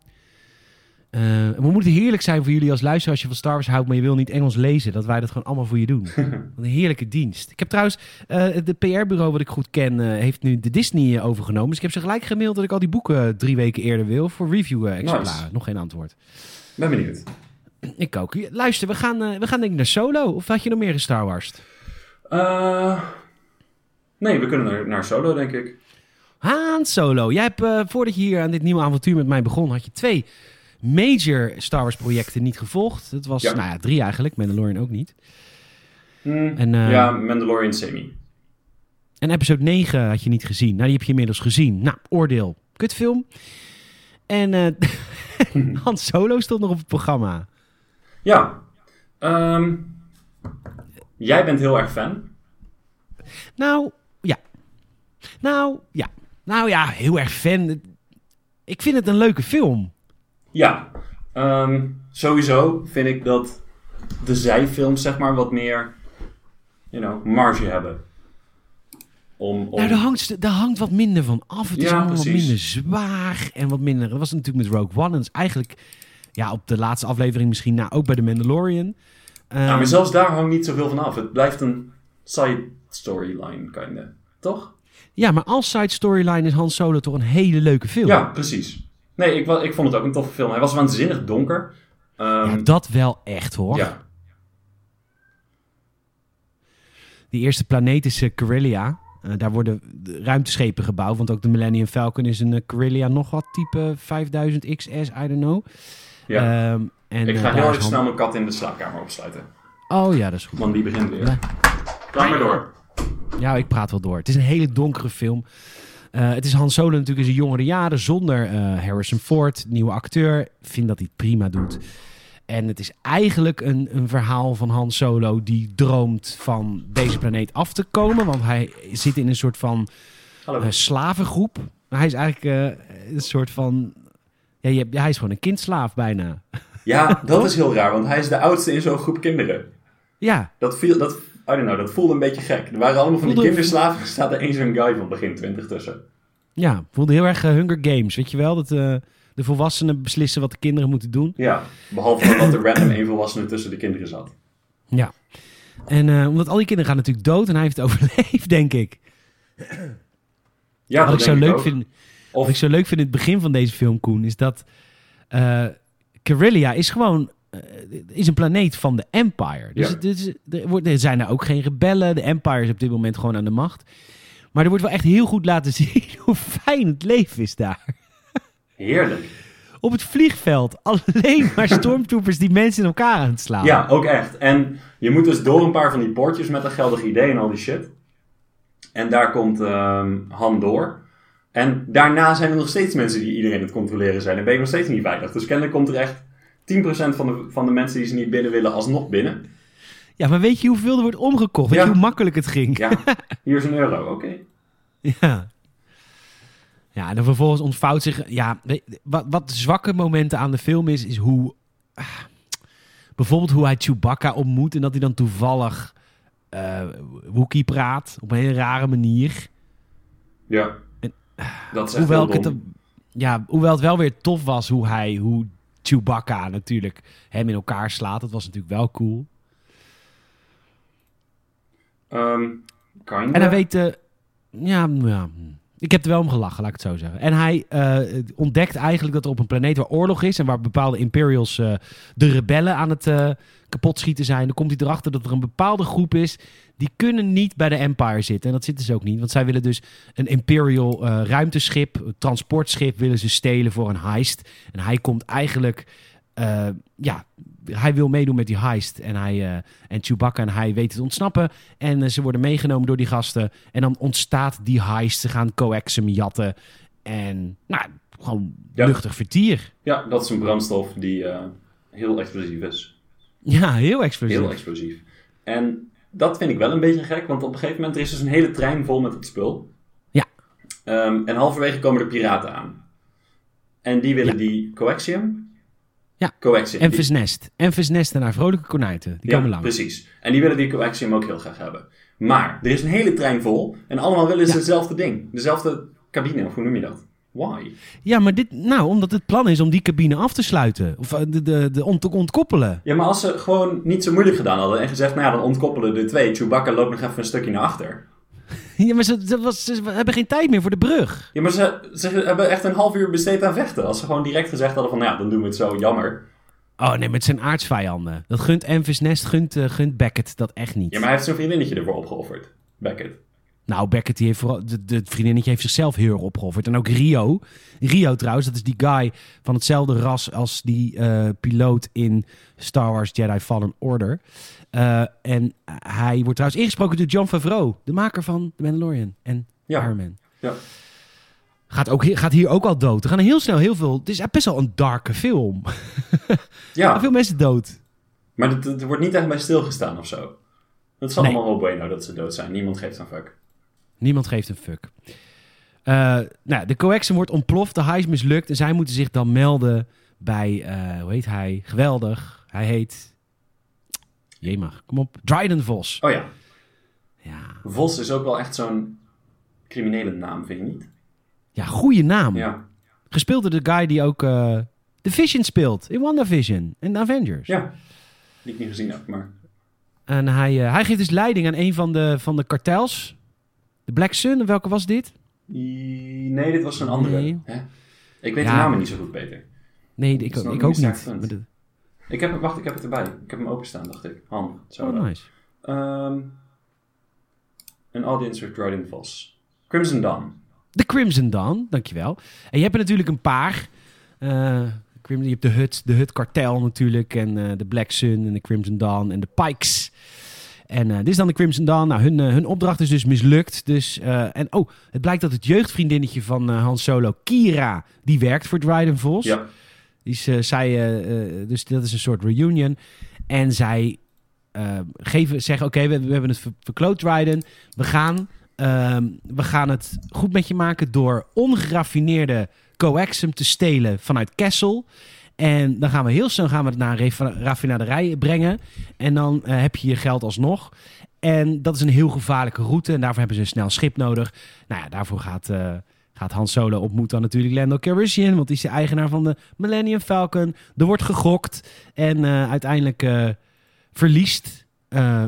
Eh, we moeten heerlijk zijn voor jullie als luisteraar als je van Star Wars houdt, maar je wil niet Engels lezen. Dat wij dat gewoon allemaal voor je doen. Wat een heerlijke dienst. Ik heb trouwens, eh de PR-bureau wat ik goed ken, eh, heeft nu de Disney overgenomen. Dus ik heb ze gelijk gemaild dat ik al die boeken drie weken eerder wil voor review-exemplaren. Nice. Nog geen antwoord. Ben benieuwd. Ik ook. Luister, we gaan, we gaan denk ik naar Solo. Of had je nog meer in Star Wars? Nee, we kunnen naar, naar Solo, denk ik. Han Solo. Jij hebt, voordat je hier aan dit nieuwe avontuur met mij begon, had je twee major Star Wars projecten niet gevolgd. Dat was, Ja. nou ja, drie eigenlijk. Mandalorian ook niet. Hmm, En, eh, ja, Mandalorian Semi. En episode 9 had je niet gezien. Nou, die heb je inmiddels gezien. Nou, oordeel. Kutfilm. En eh Han Solo stond nog op het programma. Ja. ehm, jij bent heel erg fan. Nou, ja. Nou, ja. Nou ja, heel erg fan. Ik vind het een leuke film. Ja. ehm, sowieso vind ik dat de zijfilms, zeg maar, wat meer, you know, marge hebben. Om, om... Nou, daar hangt, daar hangt wat minder van af. Het is Ja, wat precies. minder zwaar en wat minder... Dat was natuurlijk met Rogue One. En is eigenlijk ja, op de laatste aflevering misschien na, ook bij de Mandalorian. Ja, maar Ehm, zelfs daar hangt niet zoveel van af. Het blijft een side storyline, kinda. Toch? Ja, maar als side storyline is Han Solo toch een hele leuke film. Ja, precies. Nee, ik, ik vond het ook een toffe film. Hij was waanzinnig donker. Ehm, Ja, dat wel echt hoor. ja. Die eerste planeet is uh, Corellia. Eh, daar worden de ruimteschepen gebouwd. Want ook de Millennium Falcon is een uh, Corellia nog wat type 5000 XS, I don't know. ja. Ehm, en, ik eh, ga heel Han- snel mijn kat in de slaapkamer opsluiten. Oh ja, dat is goed. Want die begint weer. Praat maar door. Ja, ik praat wel door. Het is een hele donkere film. Eh, het is Han Solo natuurlijk in zijn jongere jaren zonder eh, Harrison Ford, nieuwe acteur. Vind dat hij het prima doet. En het is eigenlijk een, een verhaal van Han Solo die droomt van deze planeet af te komen. Want hij zit in een soort van eh, slavengroep. Hij is eigenlijk een soort van... Ja, je hij is gewoon een kindslaaf bijna. Ja, dat is heel raar, want hij is de oudste in zo'n groep kinderen. Ja, Dat, viel, dat, don't know, dat voelde een beetje gek. Er waren allemaal van die Voelde- kinderslaven. Er staat er één zo'n guy van begin 20 tussen. ja. voelde heel erg eh, Hunger Games, weet je wel? Dat eh, de volwassenen beslissen wat de kinderen moeten doen. Ja, behalve dat er random één volwassene tussen de kinderen zat. Ja. En eh, omdat al die kinderen gaan natuurlijk dood en hij heeft het overleefd, denk ik. Ja, wat ik zo leuk ook. vind, Of- wat ik zo leuk vind in het begin van deze film, Koen, is dat Corellia is gewoon is een planeet van de Empire. Dus Ja. het is, er, wordt, er zijn daar ook geen rebellen. De Empire is op dit moment gewoon aan de macht. Maar er wordt wel echt heel goed laten zien hoe fijn het leven is daar. Heerlijk. Op het vliegveld alleen maar stormtroopers die mensen in elkaar aan het slaan. Ja, ook echt. En je moet dus door een paar van die poortjes met een geldig idee en al die shit. En daar komt ehm, Han door. En daarna zijn er nog steeds mensen die iedereen aan het controleren zijn. En ben je nog steeds niet veilig. Dus kennelijk komt er echt 10% van de, van de mensen die ze niet binnen willen alsnog binnen. Ja, maar weet je hoeveel er wordt omgekocht? Weet Ja. je hoe makkelijk het ging? Ja, hier is een euro, oké. Ja. Ja, en dan vervolgens ontvouwt zich... Ja, wat, wat zwakke momenten aan de film is, is hoe... ah, bijvoorbeeld hoe hij Chewbacca ontmoet en dat hij dan toevallig eh Wookie praat op een hele rare manier. Ja. En- Dat is echt Hoewel, ik het, ja, hoewel het wel weer tof was hoe hij, hoe Chewbacca natuurlijk hem in elkaar slaat. Dat was natuurlijk wel cool. Kinda. En hij weet... eh, ja, ja, ik heb er wel om gelachen, laat ik het zo zeggen. En hij eh, ontdekt eigenlijk dat er op een planeet waar oorlog is... en waar bepaalde Imperials eh, de rebellen aan het eh kapotschieten zijn... dan komt hij erachter dat er een bepaalde groep is... die kunnen niet bij de Empire zitten. En dat zitten ze ook niet. Want zij willen dus een Imperial eh, ruimteschip, een transportschip... willen ze stelen voor een heist. En hij komt eigenlijk... eh, ja, hij wil meedoen met die heist. En, hij, eh, en Chewbacca en hij weten te ontsnappen. En ze worden meegenomen door die gasten. En dan ontstaat die heist. Ze gaan coaxum jatten. En nou, gewoon Ja. luchtig vertier. Ja, dat is een brandstof die heel explosief is. Ja, heel explosief. Heel explosief. En dat vind ik wel een beetje gek, want op een gegeven moment er is dus een hele trein vol met het spul. Ja. Ehm, en halverwege komen er piraten aan. En die willen Ja. die coaxium. Ja. Coaxium. en Visnest. En Visnest en haar vrolijke konijten. Die ja, komen lang. precies. En die willen die coaxium ook heel graag hebben. Maar er is een hele trein vol en allemaal willen ze Ja. hetzelfde ding. Dezelfde cabine, of hoe noem je dat? Why? Ja, maar dit, nou, omdat het plan is om die cabine af te sluiten. Of eh, de, de, de ont- ontkoppelen. Ja, maar als ze gewoon niet zo moeilijk gedaan hadden en gezegd, nou ja, dan ontkoppelen de twee. Chewbacca loopt nog even een stukje naar achter. Ja, maar ze, ze, was, ze hebben geen tijd meer voor de brug. Ja, maar ze, ze hebben echt een half uur besteed aan vechten. Als ze gewoon direct gezegd hadden van, nou ja, dan doen we het zo, jammer. Oh nee, maar het zijn aardsvijanden. Dat gunt Envis Nest, gunt, eh, gunt Beckett dat echt niet. Ja, maar hij heeft zijn vriendinnetje ervoor opgeofferd. Beckett. Nou, Beckett, die heeft vooral, de, de vriendinnetje heeft zichzelf heel erg opgeofferd. En ook Rio. Rio trouwens, dat is die guy van hetzelfde ras als die eh, piloot in Star Wars Jedi Fallen Order. Eh, en hij wordt trouwens ingesproken door John Favreau, de maker van The Mandalorian en Ja. Iron Man. Ja. Gaat, ook, gaat hier ook al dood. Er gaan heel snel heel veel... Het is best wel een darke film. Ja, veel mensen dood. maar er wordt niet echt bij stilgestaan of zo. Het is Nee. allemaal wel bueno dat ze dood zijn. Niemand geeft een fuck. Niemand geeft een fuck. Eh, nou, de coaxium wordt ontploft, de heist mislukt en zij moeten zich dan melden bij, eh, hoe heet hij? Geweldig. Hij heet, jemig, kom op, Dryden Vos. Oh ja, Ja, Vos is ook wel echt zo'n criminele naam, vind je niet? ja goede naam. Ja. Gespeeld door de guy die ook eh The Vision speelt in WandaVision en Avengers. Ja. Die ik niet gezien heb, maar... En hij, hij geeft dus leiding aan een van de, van de kartels. De Black Sun, welke was dit? Nee, dit was een andere. Nee. Hè? Ik weet Ja. de namen niet zo goed, Peter. Nee, ik, ik ook niet. Ik heb, wacht, ik heb het erbij. Ik heb hem openstaan, dacht ik. Han, zo oh, nice. An Audience with Dryden Vos. Crimson Dawn. De Crimson Dawn, dankjewel. En je hebt er natuurlijk een paar. Eh, je hebt de Hut, de Hut Kartel natuurlijk. En eh, de Black Sun en de Crimson Dawn en de Pikes. En eh, dit is dan de Crimson Dawn. Nou, hun, eh, hun opdracht is dus mislukt. Dus, eh, en oh, het blijkt dat het jeugdvriendinnetje van Han Solo, Kira, die werkt voor Dryden Vos. Ja. Die is, zij, dus dat is een soort reunion. En zij geven, zeggen: Oké, we, we hebben het ver- verkloot, Dryden. We gaan ehm, we gaan het goed met je maken door ongeraffineerde coaxum te stelen vanuit Kessel. En dan gaan we heel snel gaan we het naar een raffinaderij brengen. En dan eh, heb je je geld alsnog. En dat is een heel gevaarlijke route. En daarvoor hebben ze een snel schip nodig. Nou ja, daarvoor gaat, eh, gaat Han Solo op dan natuurlijk Lando Calrissian. Want die is de eigenaar van de Millennium Falcon. Er wordt gegokt. En eh, uiteindelijk verliest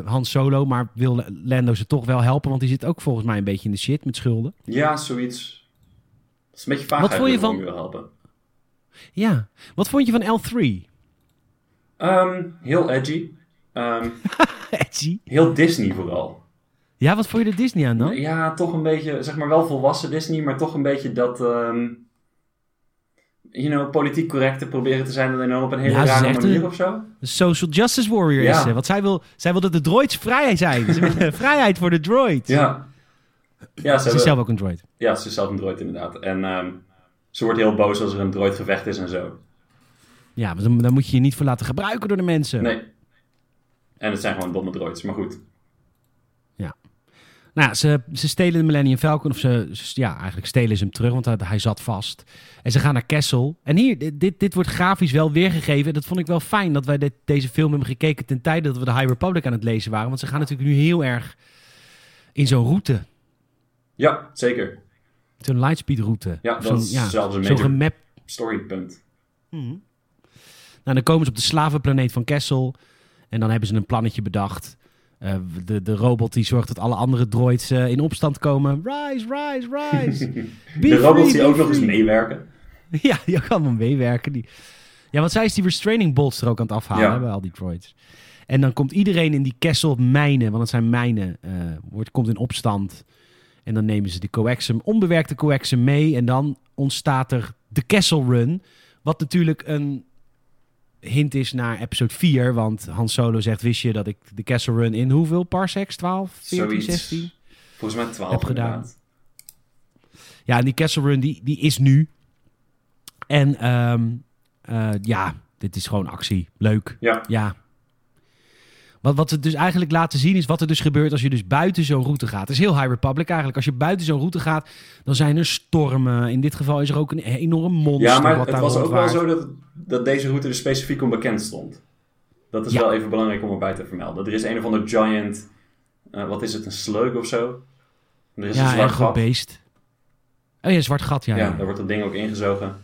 Han Solo. Maar wil Lando ze toch wel helpen. Want die zit ook volgens mij een beetje in de shit met schulden. Ja, zoiets. Dat is een beetje vaag Wat vond je van- helpen. Ja. Wat vond je van L3? Ehm, heel edgy. Ehm, Edgy. heel Disney vooral. Ja, wat vond je er Disney aan dan? Ja, toch een beetje, zeg maar wel volwassen Disney, maar toch een beetje dat, ehm you know, politiek correcte proberen te zijn en dan op een hele Ja, rare manier een- of zo. De social justice warrior Ja. is ze. Want zij wil, zij wil dat de droids vrij zijn. Ze willen vrijheid voor de droids. Ja. Ja, ze, Ze is zelf ook een droid. ja, ze is zelf een droid inderdaad. En ze wordt heel boos als er een droidgevecht is en zo. Ja, maar dan, dan moet je je niet voor laten gebruiken door de mensen. Nee. En het zijn gewoon domme droids, maar goed. Nou, ja, ze, ze stelen de Millennium Falcon. Of ze, ze- ja, eigenlijk stelen ze hem terug, want hij, hij zat vast. En ze gaan naar Kessel. En hier, dit, dit, dit wordt grafisch wel weergegeven. Dat vond ik wel fijn dat wij dit, deze film hebben gekeken ten tijde dat we de High Republic aan het lezen waren. Want ze gaan natuurlijk nu heel erg in zo'n route. Ja, zeker. Zo'n lightspeed route. Ja, dat is zelfs een Zo'n major gemap storypunt. Nou, dan komen ze op de slavenplaneet van Kessel. En dan hebben ze een plannetje bedacht. Eh, de, de robot die zorgt dat alle andere droids eh, in opstand komen. Rise, rise, rise. De robots free, die be ook nog eens meewerken. Ja, die kan allemaal meewerken. Die... Ja, want zij is die restraining bolts er ook aan het afhalen Ja. hè, bij al die droids. En dan komt iedereen in die Kessel mijnen, want het zijn mijnen, eh, wordt, komt in opstand. En dan nemen ze de coaxum, onbewerkte coaxum mee. En dan ontstaat er de Kessel Run. Wat natuurlijk een hint is naar episode 4. Want Han Solo zegt, wist je dat ik de Kessel Run in hoeveel parsecs? 12, 14, Zoiets. 16? Volgens mij 12 Heb gedaan. inderdaad. Ja, en die Castle Run, die, die is nu. En ehm, eh, ja, dit is gewoon actie. Leuk. Ja. Ja. Wat, wat we dus eigenlijk laten zien is wat er dus gebeurt als je dus buiten zo'n route gaat. Het is heel High Republic eigenlijk. Als je buiten zo'n route gaat, dan zijn er stormen. In dit geval is er ook een enorm monster Ja, maar wat het was ook wel zo dat, dat deze route er specifiek onbekend stond. Dat is Ja. wel even belangrijk om erbij te vermelden. Er is een of ander giant, eh, wat is het, een slug of zo? Er is een Ja, zwart een groot gat. beest. Oh ja, zwart gat, ja. Ja, ja. daar wordt dat ding ook ingezogen.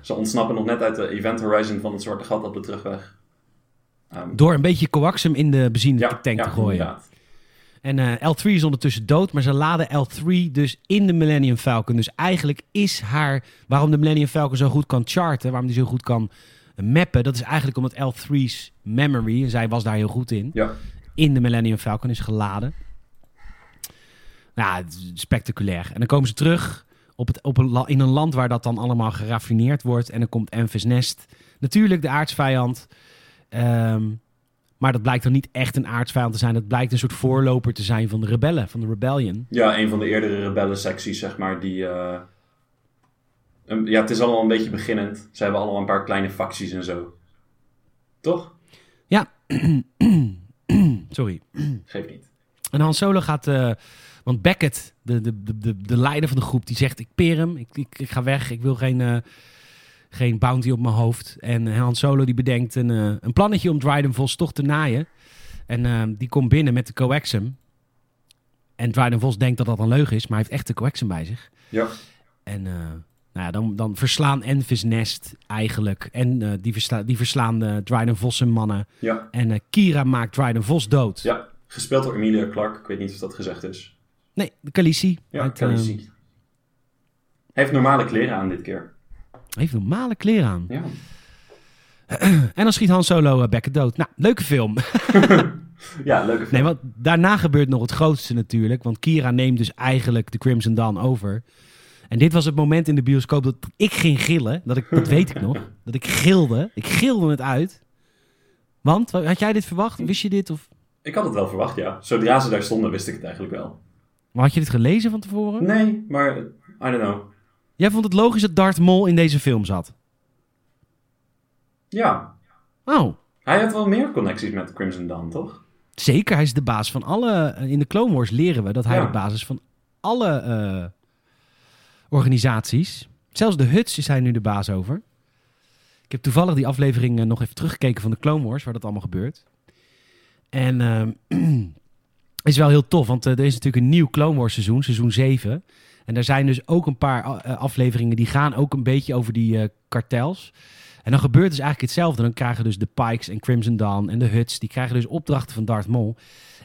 Ze ontsnappen nog net uit de event horizon van het zwarte gat op de terugweg. Ehm, Door een beetje coaxum in de benzinetank ja, te gooien. inderdaad. En eh, L3 is ondertussen dood, maar ze laden L3 dus in de Millennium Falcon. Dus eigenlijk is haar, waarom de Millennium Falcon zo goed kan charten, waarom die zo goed kan mappen, dat is eigenlijk omdat L3's memory, en zij was daar heel goed in, Ja, in de Millennium Falcon is geladen. Nou, spectaculair. En dan komen ze terug op het, op een, in een land waar dat dan allemaal geraffineerd wordt. En dan komt Enfys Nest, natuurlijk de aardsvijand. Ehm, maar dat blijkt dan niet echt een aardsvijand te zijn. Dat blijkt een soort voorloper te zijn van de rebellen, van de rebellion. ja, een van de eerdere rebellensecties, zeg maar, die... eh, ja, het is allemaal een beetje beginnend. Ze hebben allemaal een paar kleine facties en zo. Toch? Sorry. Geeft niet. En Han Solo gaat... eh, want Beckett, de, de, de, de, de leider van de groep, die zegt... Ik peer hem, ik, ik, ik ga weg, ik wil geen, eh, geen bounty op mijn hoofd. En Han Solo die bedenkt een, eh, een plannetje om Dryden Vos toch te naaien. En eh, die komt binnen met de coaxum. En Dryden Vos denkt dat dat een leugen is, maar hij heeft echt de coaxum bij zich. Ja. En eh, nou ja, dan, dan verslaan Enfys Nest eigenlijk. En eh, die, versla, die verslaan de Dryden Vos zijn mannen. Ja. En eh, Kira maakt Dryden Vos dood. Ja, gespeeld door Emilia Clarke. Ik weet niet of dat gezegd is. Nee, de Khaleesi. Ja, Uit, eh, zien. Hij heeft normale kleren aan dit keer. Heeft normale kleren aan. Ja. En dan schiet Han Solo uh, Beckett dood. Nou, leuke film. Ja, leuke film. Nee, want daarna gebeurt nog het grootste natuurlijk. Want Kira neemt dus eigenlijk de Crimson Dawn over. En dit was het moment in de bioscoop dat ik ging gillen. Dat, ik, dat weet ik nog. Dat ik gilde. Ik gilde het uit. Want, had jij dit verwacht? Wist je dit? Of Ik had het wel verwacht, ja. Zodra ze daar stonden, wist ik het eigenlijk wel. maar had je dit gelezen van tevoren? Nee, maar I don't know. Jij vond het logisch dat Darth Maul in deze film zat? Ja, Oh, hij had wel meer connecties met Crimson Dawn, toch? Zeker, hij is de baas van alle... In de Clone Wars leren we dat hij Ja. de basis van alle eh, organisaties... Zelfs de Huts is hij nu de baas over. Ik heb toevallig die aflevering eh, nog even teruggekeken van de Clone Wars, waar dat allemaal gebeurt. En ehm, is wel heel tof, want eh, er is natuurlijk een nieuw Clone Wars seizoen, seizoen 7. En daar zijn dus ook een paar eh, afleveringen die gaan ook een beetje over die eh, kartels. En dan gebeurt dus eigenlijk hetzelfde. Dan krijgen dus de Pikes en Crimson Dawn en de Huts, die krijgen dus opdrachten van Darth Maul.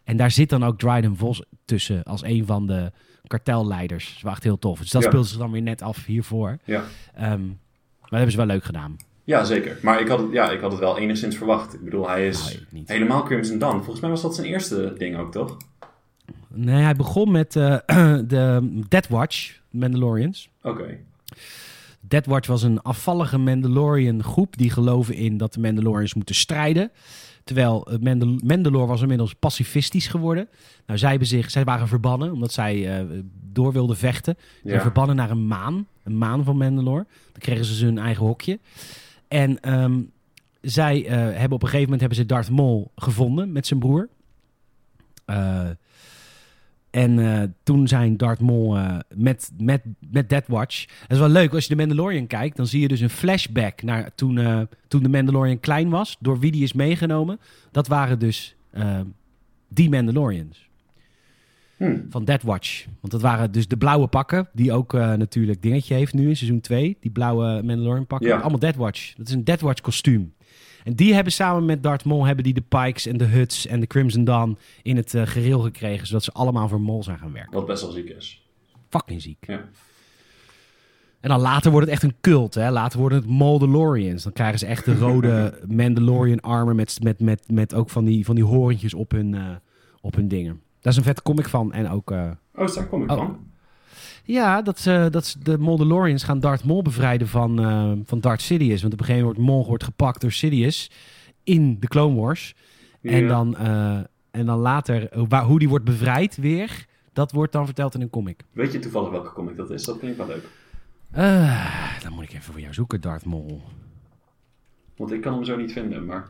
En daar zit dan ook Dryden Vos tussen als een van de kartelleiders. Dat echt heel tof. Dus dat Ja. speelt zich dan weer net af hiervoor. Ja. Ehm, maar dat hebben ze wel leuk gedaan. Ja, zeker. Maar ik had, het, ja, ik had het wel enigszins verwacht. Ik bedoel, hij is Nou, helemaal Crimson Dawn. Volgens mij was dat zijn eerste ding ook, toch? Nee, hij begon met eh, de Death Watch, Mandalorians. Oké. Death Watch was een afvallige Mandalorian groep die geloven in dat de Mandalorians moeten strijden. Terwijl eh, Mandal Mandalore was inmiddels pacifistisch geworden. Nou, zij, hebben zich, zij waren verbannen omdat zij eh, door wilden vechten. Ze Ja. verbannen naar een maan. Een maan van Mandalore. Dan kregen ze hun eigen hokje. En ehm, zij hebben op een gegeven moment hebben ze Darth Maul gevonden met zijn broer. Eh, en eh, toen zijn Darth Maul eh, met, met, met Death Watch. Dat is wel leuk, als je de Mandalorian kijkt, dan zie je dus een flashback naar toen, eh, toen de Mandalorian klein was. Door wie die is meegenomen. Dat waren dus die Mandalorians Hm. van Death Watch. Want dat waren dus de blauwe pakken, die ook natuurlijk dingetje heeft nu in seizoen 2. Die blauwe Mandalorian pakken. Ja. Allemaal Death Watch. Dat is een Death Watch kostuum. En die hebben samen met Darth Maul hebben die de Pikes en de Huts en de Crimson Dawn in het gereel gekregen. Zodat ze allemaal voor Maul zijn gaan werken. Wat best wel ziek is. Fucking ziek. Ja. En dan later wordt het echt een cult. Hè? Later worden het Mandalorians. Dan krijgen ze echt de rode Mandalorian armor met, met, met, met ook van die, van die horentjes op hun, eh, op hun dingen. Daar is een vette comic van. En ook... eh, Oh, daar kom ik Oh. van. Ja, dat, ze, dat ze- de Mandalorians gaan Darth Maul bevrijden van, eh, van Darth Sidious. Want op een gegeven moment wordt Maul wordt gepakt door Sidious in de Clone Wars. En, dan, eh, en dan later, eh, waar, hoe die wordt bevrijd weer, dat wordt dan verteld in een comic. Weet je toevallig welke comic dat is? Dat klinkt wel leuk. Eh, dan moet ik even voor jou zoeken, Darth Maul. Want ik kan hem zo niet vinden, maar...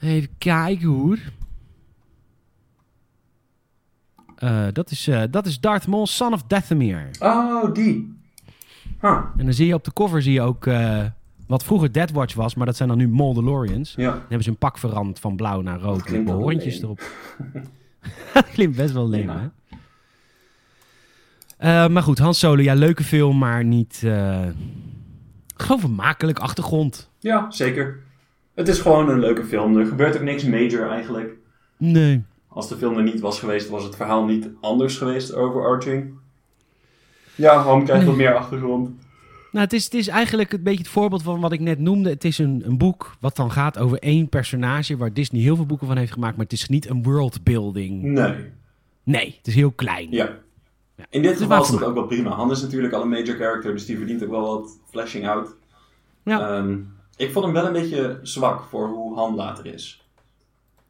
Even kijken hoor. Eh, dat, is, eh, dat is Darth Maul, Son of Dathomir. Oh, die! Huh. En dan zie je op de cover zie je ook eh, wat vroeger Death Watch was, maar dat zijn dan nu Mandalorians. Ja. Dan hebben ze een pak veranderd van blauw naar rood met leem. erop. dat klinkt best wel leem, Ja. hè? Maar goed, Han Solo, ja, leuke film, maar niet... gewoon vermakelijk achtergrond. Ja, zeker. Het is gewoon een leuke film. Er gebeurt ook niks major eigenlijk. Nee. Als de film er niet was geweest, was het verhaal niet anders geweest overarching. Ja, Han krijgt wat meer achtergrond. Nou, het is, het is eigenlijk een beetje het voorbeeld van wat ik net noemde. Het is een, een boek wat dan gaat over één personage... waar Disney heel veel boeken van heeft gemaakt... maar het is niet een worldbuilding. Nee. Nee, het is heel klein. Ja. Ja. In dit Het is geval is vermaak. ook wel prima. Han is natuurlijk al een major character, dus die verdient ook wel wat flashing out. Ja. Ehm, ik vond hem wel een beetje zwak voor hoe Han later is.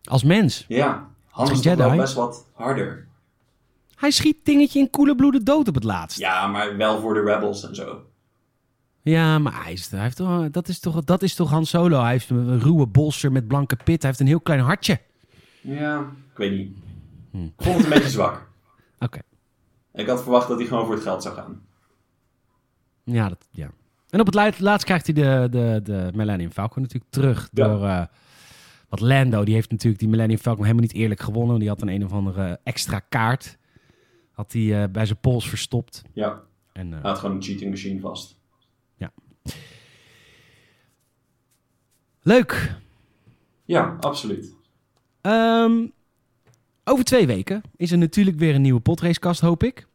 Als mens. Ja, Han is Jedi. best wat harder. Hij schiet dingetje in koele bloeden dood op het laatst. Ja, maar wel voor de rebels en zo. Ja, maar hij, is, hij heeft toch, dat, is toch, dat is toch Han Solo. Hij heeft een ruwe bolster met blanke pit. Hij heeft een heel klein hartje. Ja, ik weet niet. Hm. Ik vond het een beetje zwak. Oké. Ik had verwacht dat hij gewoon voor het geld zou gaan. Ja, dat, ja. En op het la- laatst krijgt hij de, de, de Millennium Falcon natuurlijk terug. Ja. Door, eh, wat Lando, die heeft natuurlijk die Millennium Falcon helemaal niet eerlijk gewonnen. Die had een een of andere extra kaart. Had hij eh, bij zijn pols verstopt. Ja, En, eh, hij had gewoon een cheating machine vast. Leuk. Ja, absoluut. Ehm, over twee weken is er natuurlijk weer een nieuwe podracekast, hoop ik.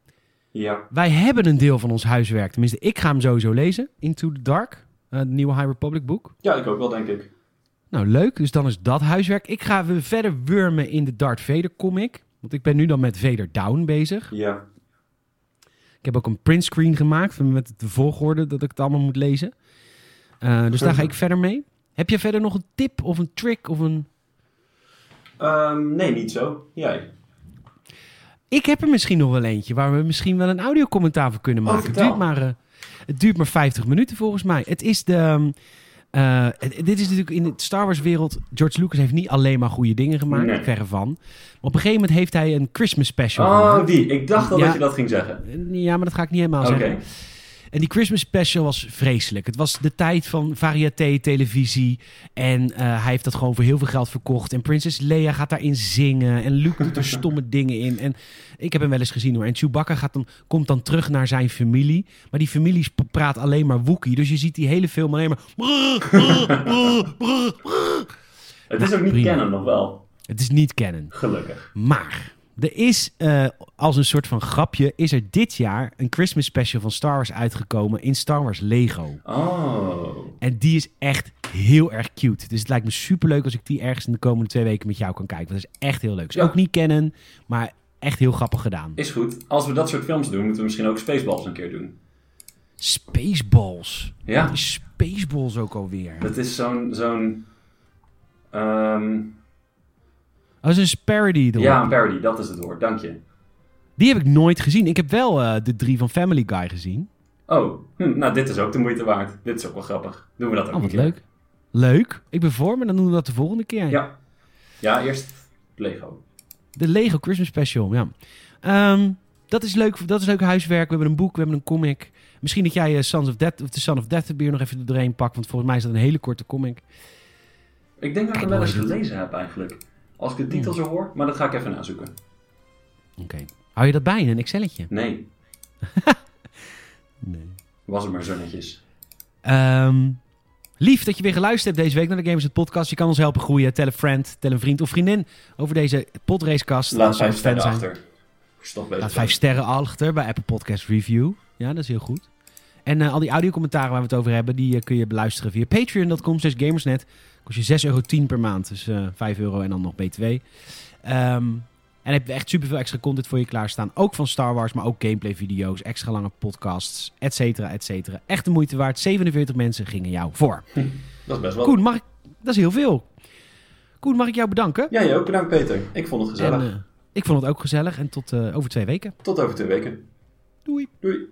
Ja, Wij hebben een deel van ons huiswerk. Tenminste, ik ga hem sowieso lezen. Into the Dark. eh, Het nieuwe High Republic boek. ja ik ook wel, denk ik. Nou, leuk. Dus dan is dat huiswerk. Ik ga weer verder wurmen in de Darth Vader comic. Want ik ben nu dan met Vader Down bezig. Ja, Ik heb ook een printscreen gemaakt met de volgorde dat ik het allemaal moet lezen. Eh, dus daar ga ik verder mee. Heb je verder nog een tip of een trick of een... Ehm, nee, niet zo. Jij. Ik heb er misschien nog wel eentje waar we misschien wel een audiocommentaar voor kunnen Oh, maken. het, vertel. duurt maar, het duurt maar 50 minuten volgens mij. Het is de, ehm, Eh, dit is natuurlijk in de Star Wars wereld. George Lucas heeft niet alleen maar goede dingen gemaakt, Nee. verre van. Maar op een gegeven moment heeft hij een Christmas special Oh, gemaakt. die. Ik dacht al Ja. dat je dat ging zeggen. Ja, maar dat ga ik niet helemaal Oké. zeggen. En die Christmas special was vreselijk. Het was de tijd van variété televisie. En eh, hij heeft dat gewoon voor heel veel geld verkocht. En Prinses Leia gaat daarin zingen. En Luke doet er stomme dingen in. En ik heb hem wel eens gezien hoor. En Chewbacca gaat dan, komt dan terug naar zijn familie. Maar die familie praat alleen maar Wookiee. Dus je ziet die hele film alleen maar... Het is ook niet kennen nog wel. Het is niet canon. Gelukkig. Maar er is eh, als een soort van grapje... is er dit jaar een Christmas special van Star Wars uitgekomen... in Star Wars Lego. Oh. En die is echt heel erg cute. Dus het lijkt me superleuk als ik die ergens in de komende twee weken met jou kan kijken. Want dat is echt heel leuk. Ja. ook niet kennen, maar echt heel grappig gedaan. Is goed. Als we dat soort films doen, moeten we misschien ook Spaceballs een keer doen. Spaceballs. Ja. Wat is Spaceballs ook alweer? Dat is zo'n... zo'n Dat is een parody. ja, een parody. Dat is het woord. Dank je. Die heb ik nooit gezien. Ik heb wel eh, de drie van Family Guy gezien. Oh, hm, nou dit is ook de moeite waard. Dit is ook wel grappig. Doen we dat ook Oh, een wat keer. leuk. Leuk. Ik ben voor, maar dan doen we dat de volgende keer. Ja. Ja, eerst Lego. De Lego Christmas Special, ja. Ehm, dat, is leuk, dat is leuk huiswerk. We hebben een boek, we hebben een comic. Misschien dat jij eh, Sons of Death, of The Son of Death Beer nog even doorheen pakt. Want volgens mij is dat een hele korte comic. Ik denk dat ik hem wel eens gelezen heb eigenlijk. Als ik de titel zo hoor, maar dat ga ik even nazoeken. Oké. Hou je dat bij in een Excelletje? Nee, Nee. was het maar zo netjes. Ehm, lief dat je weer geluisterd hebt deze week naar de Gamers het Podcast. Je kan ons helpen groeien. Tel een friend, tel een vriend of vriendin over deze podracecast. Laat vijf sterren zijn. achter. Laat vijf sterren achter bij Apple Podcast Review. Ja, dat is heel goed. En eh, al die audiocommentaren waar we het over hebben, die eh, kun je beluisteren via patreon.com slash gamersnet. Kost je 6,10 euro per maand. Dus eh 5 euro en dan nog BTW. Ehm, en heb je echt superveel extra content voor je klaarstaan. Ook van Star Wars, maar ook gameplay video's, extra lange podcasts, et cetera, et cetera. Echt de moeite waard. 47 mensen gingen jou voor. Dat is best wel... Koen, mag ik... Dat is heel veel. Koen, mag ik jou bedanken? Ja, jij ook. Bedankt Peter. Ik vond het gezellig. En, eh, ik vond het ook gezellig. En tot eh, over twee weken. Tot over twee weken. Doei. Doei.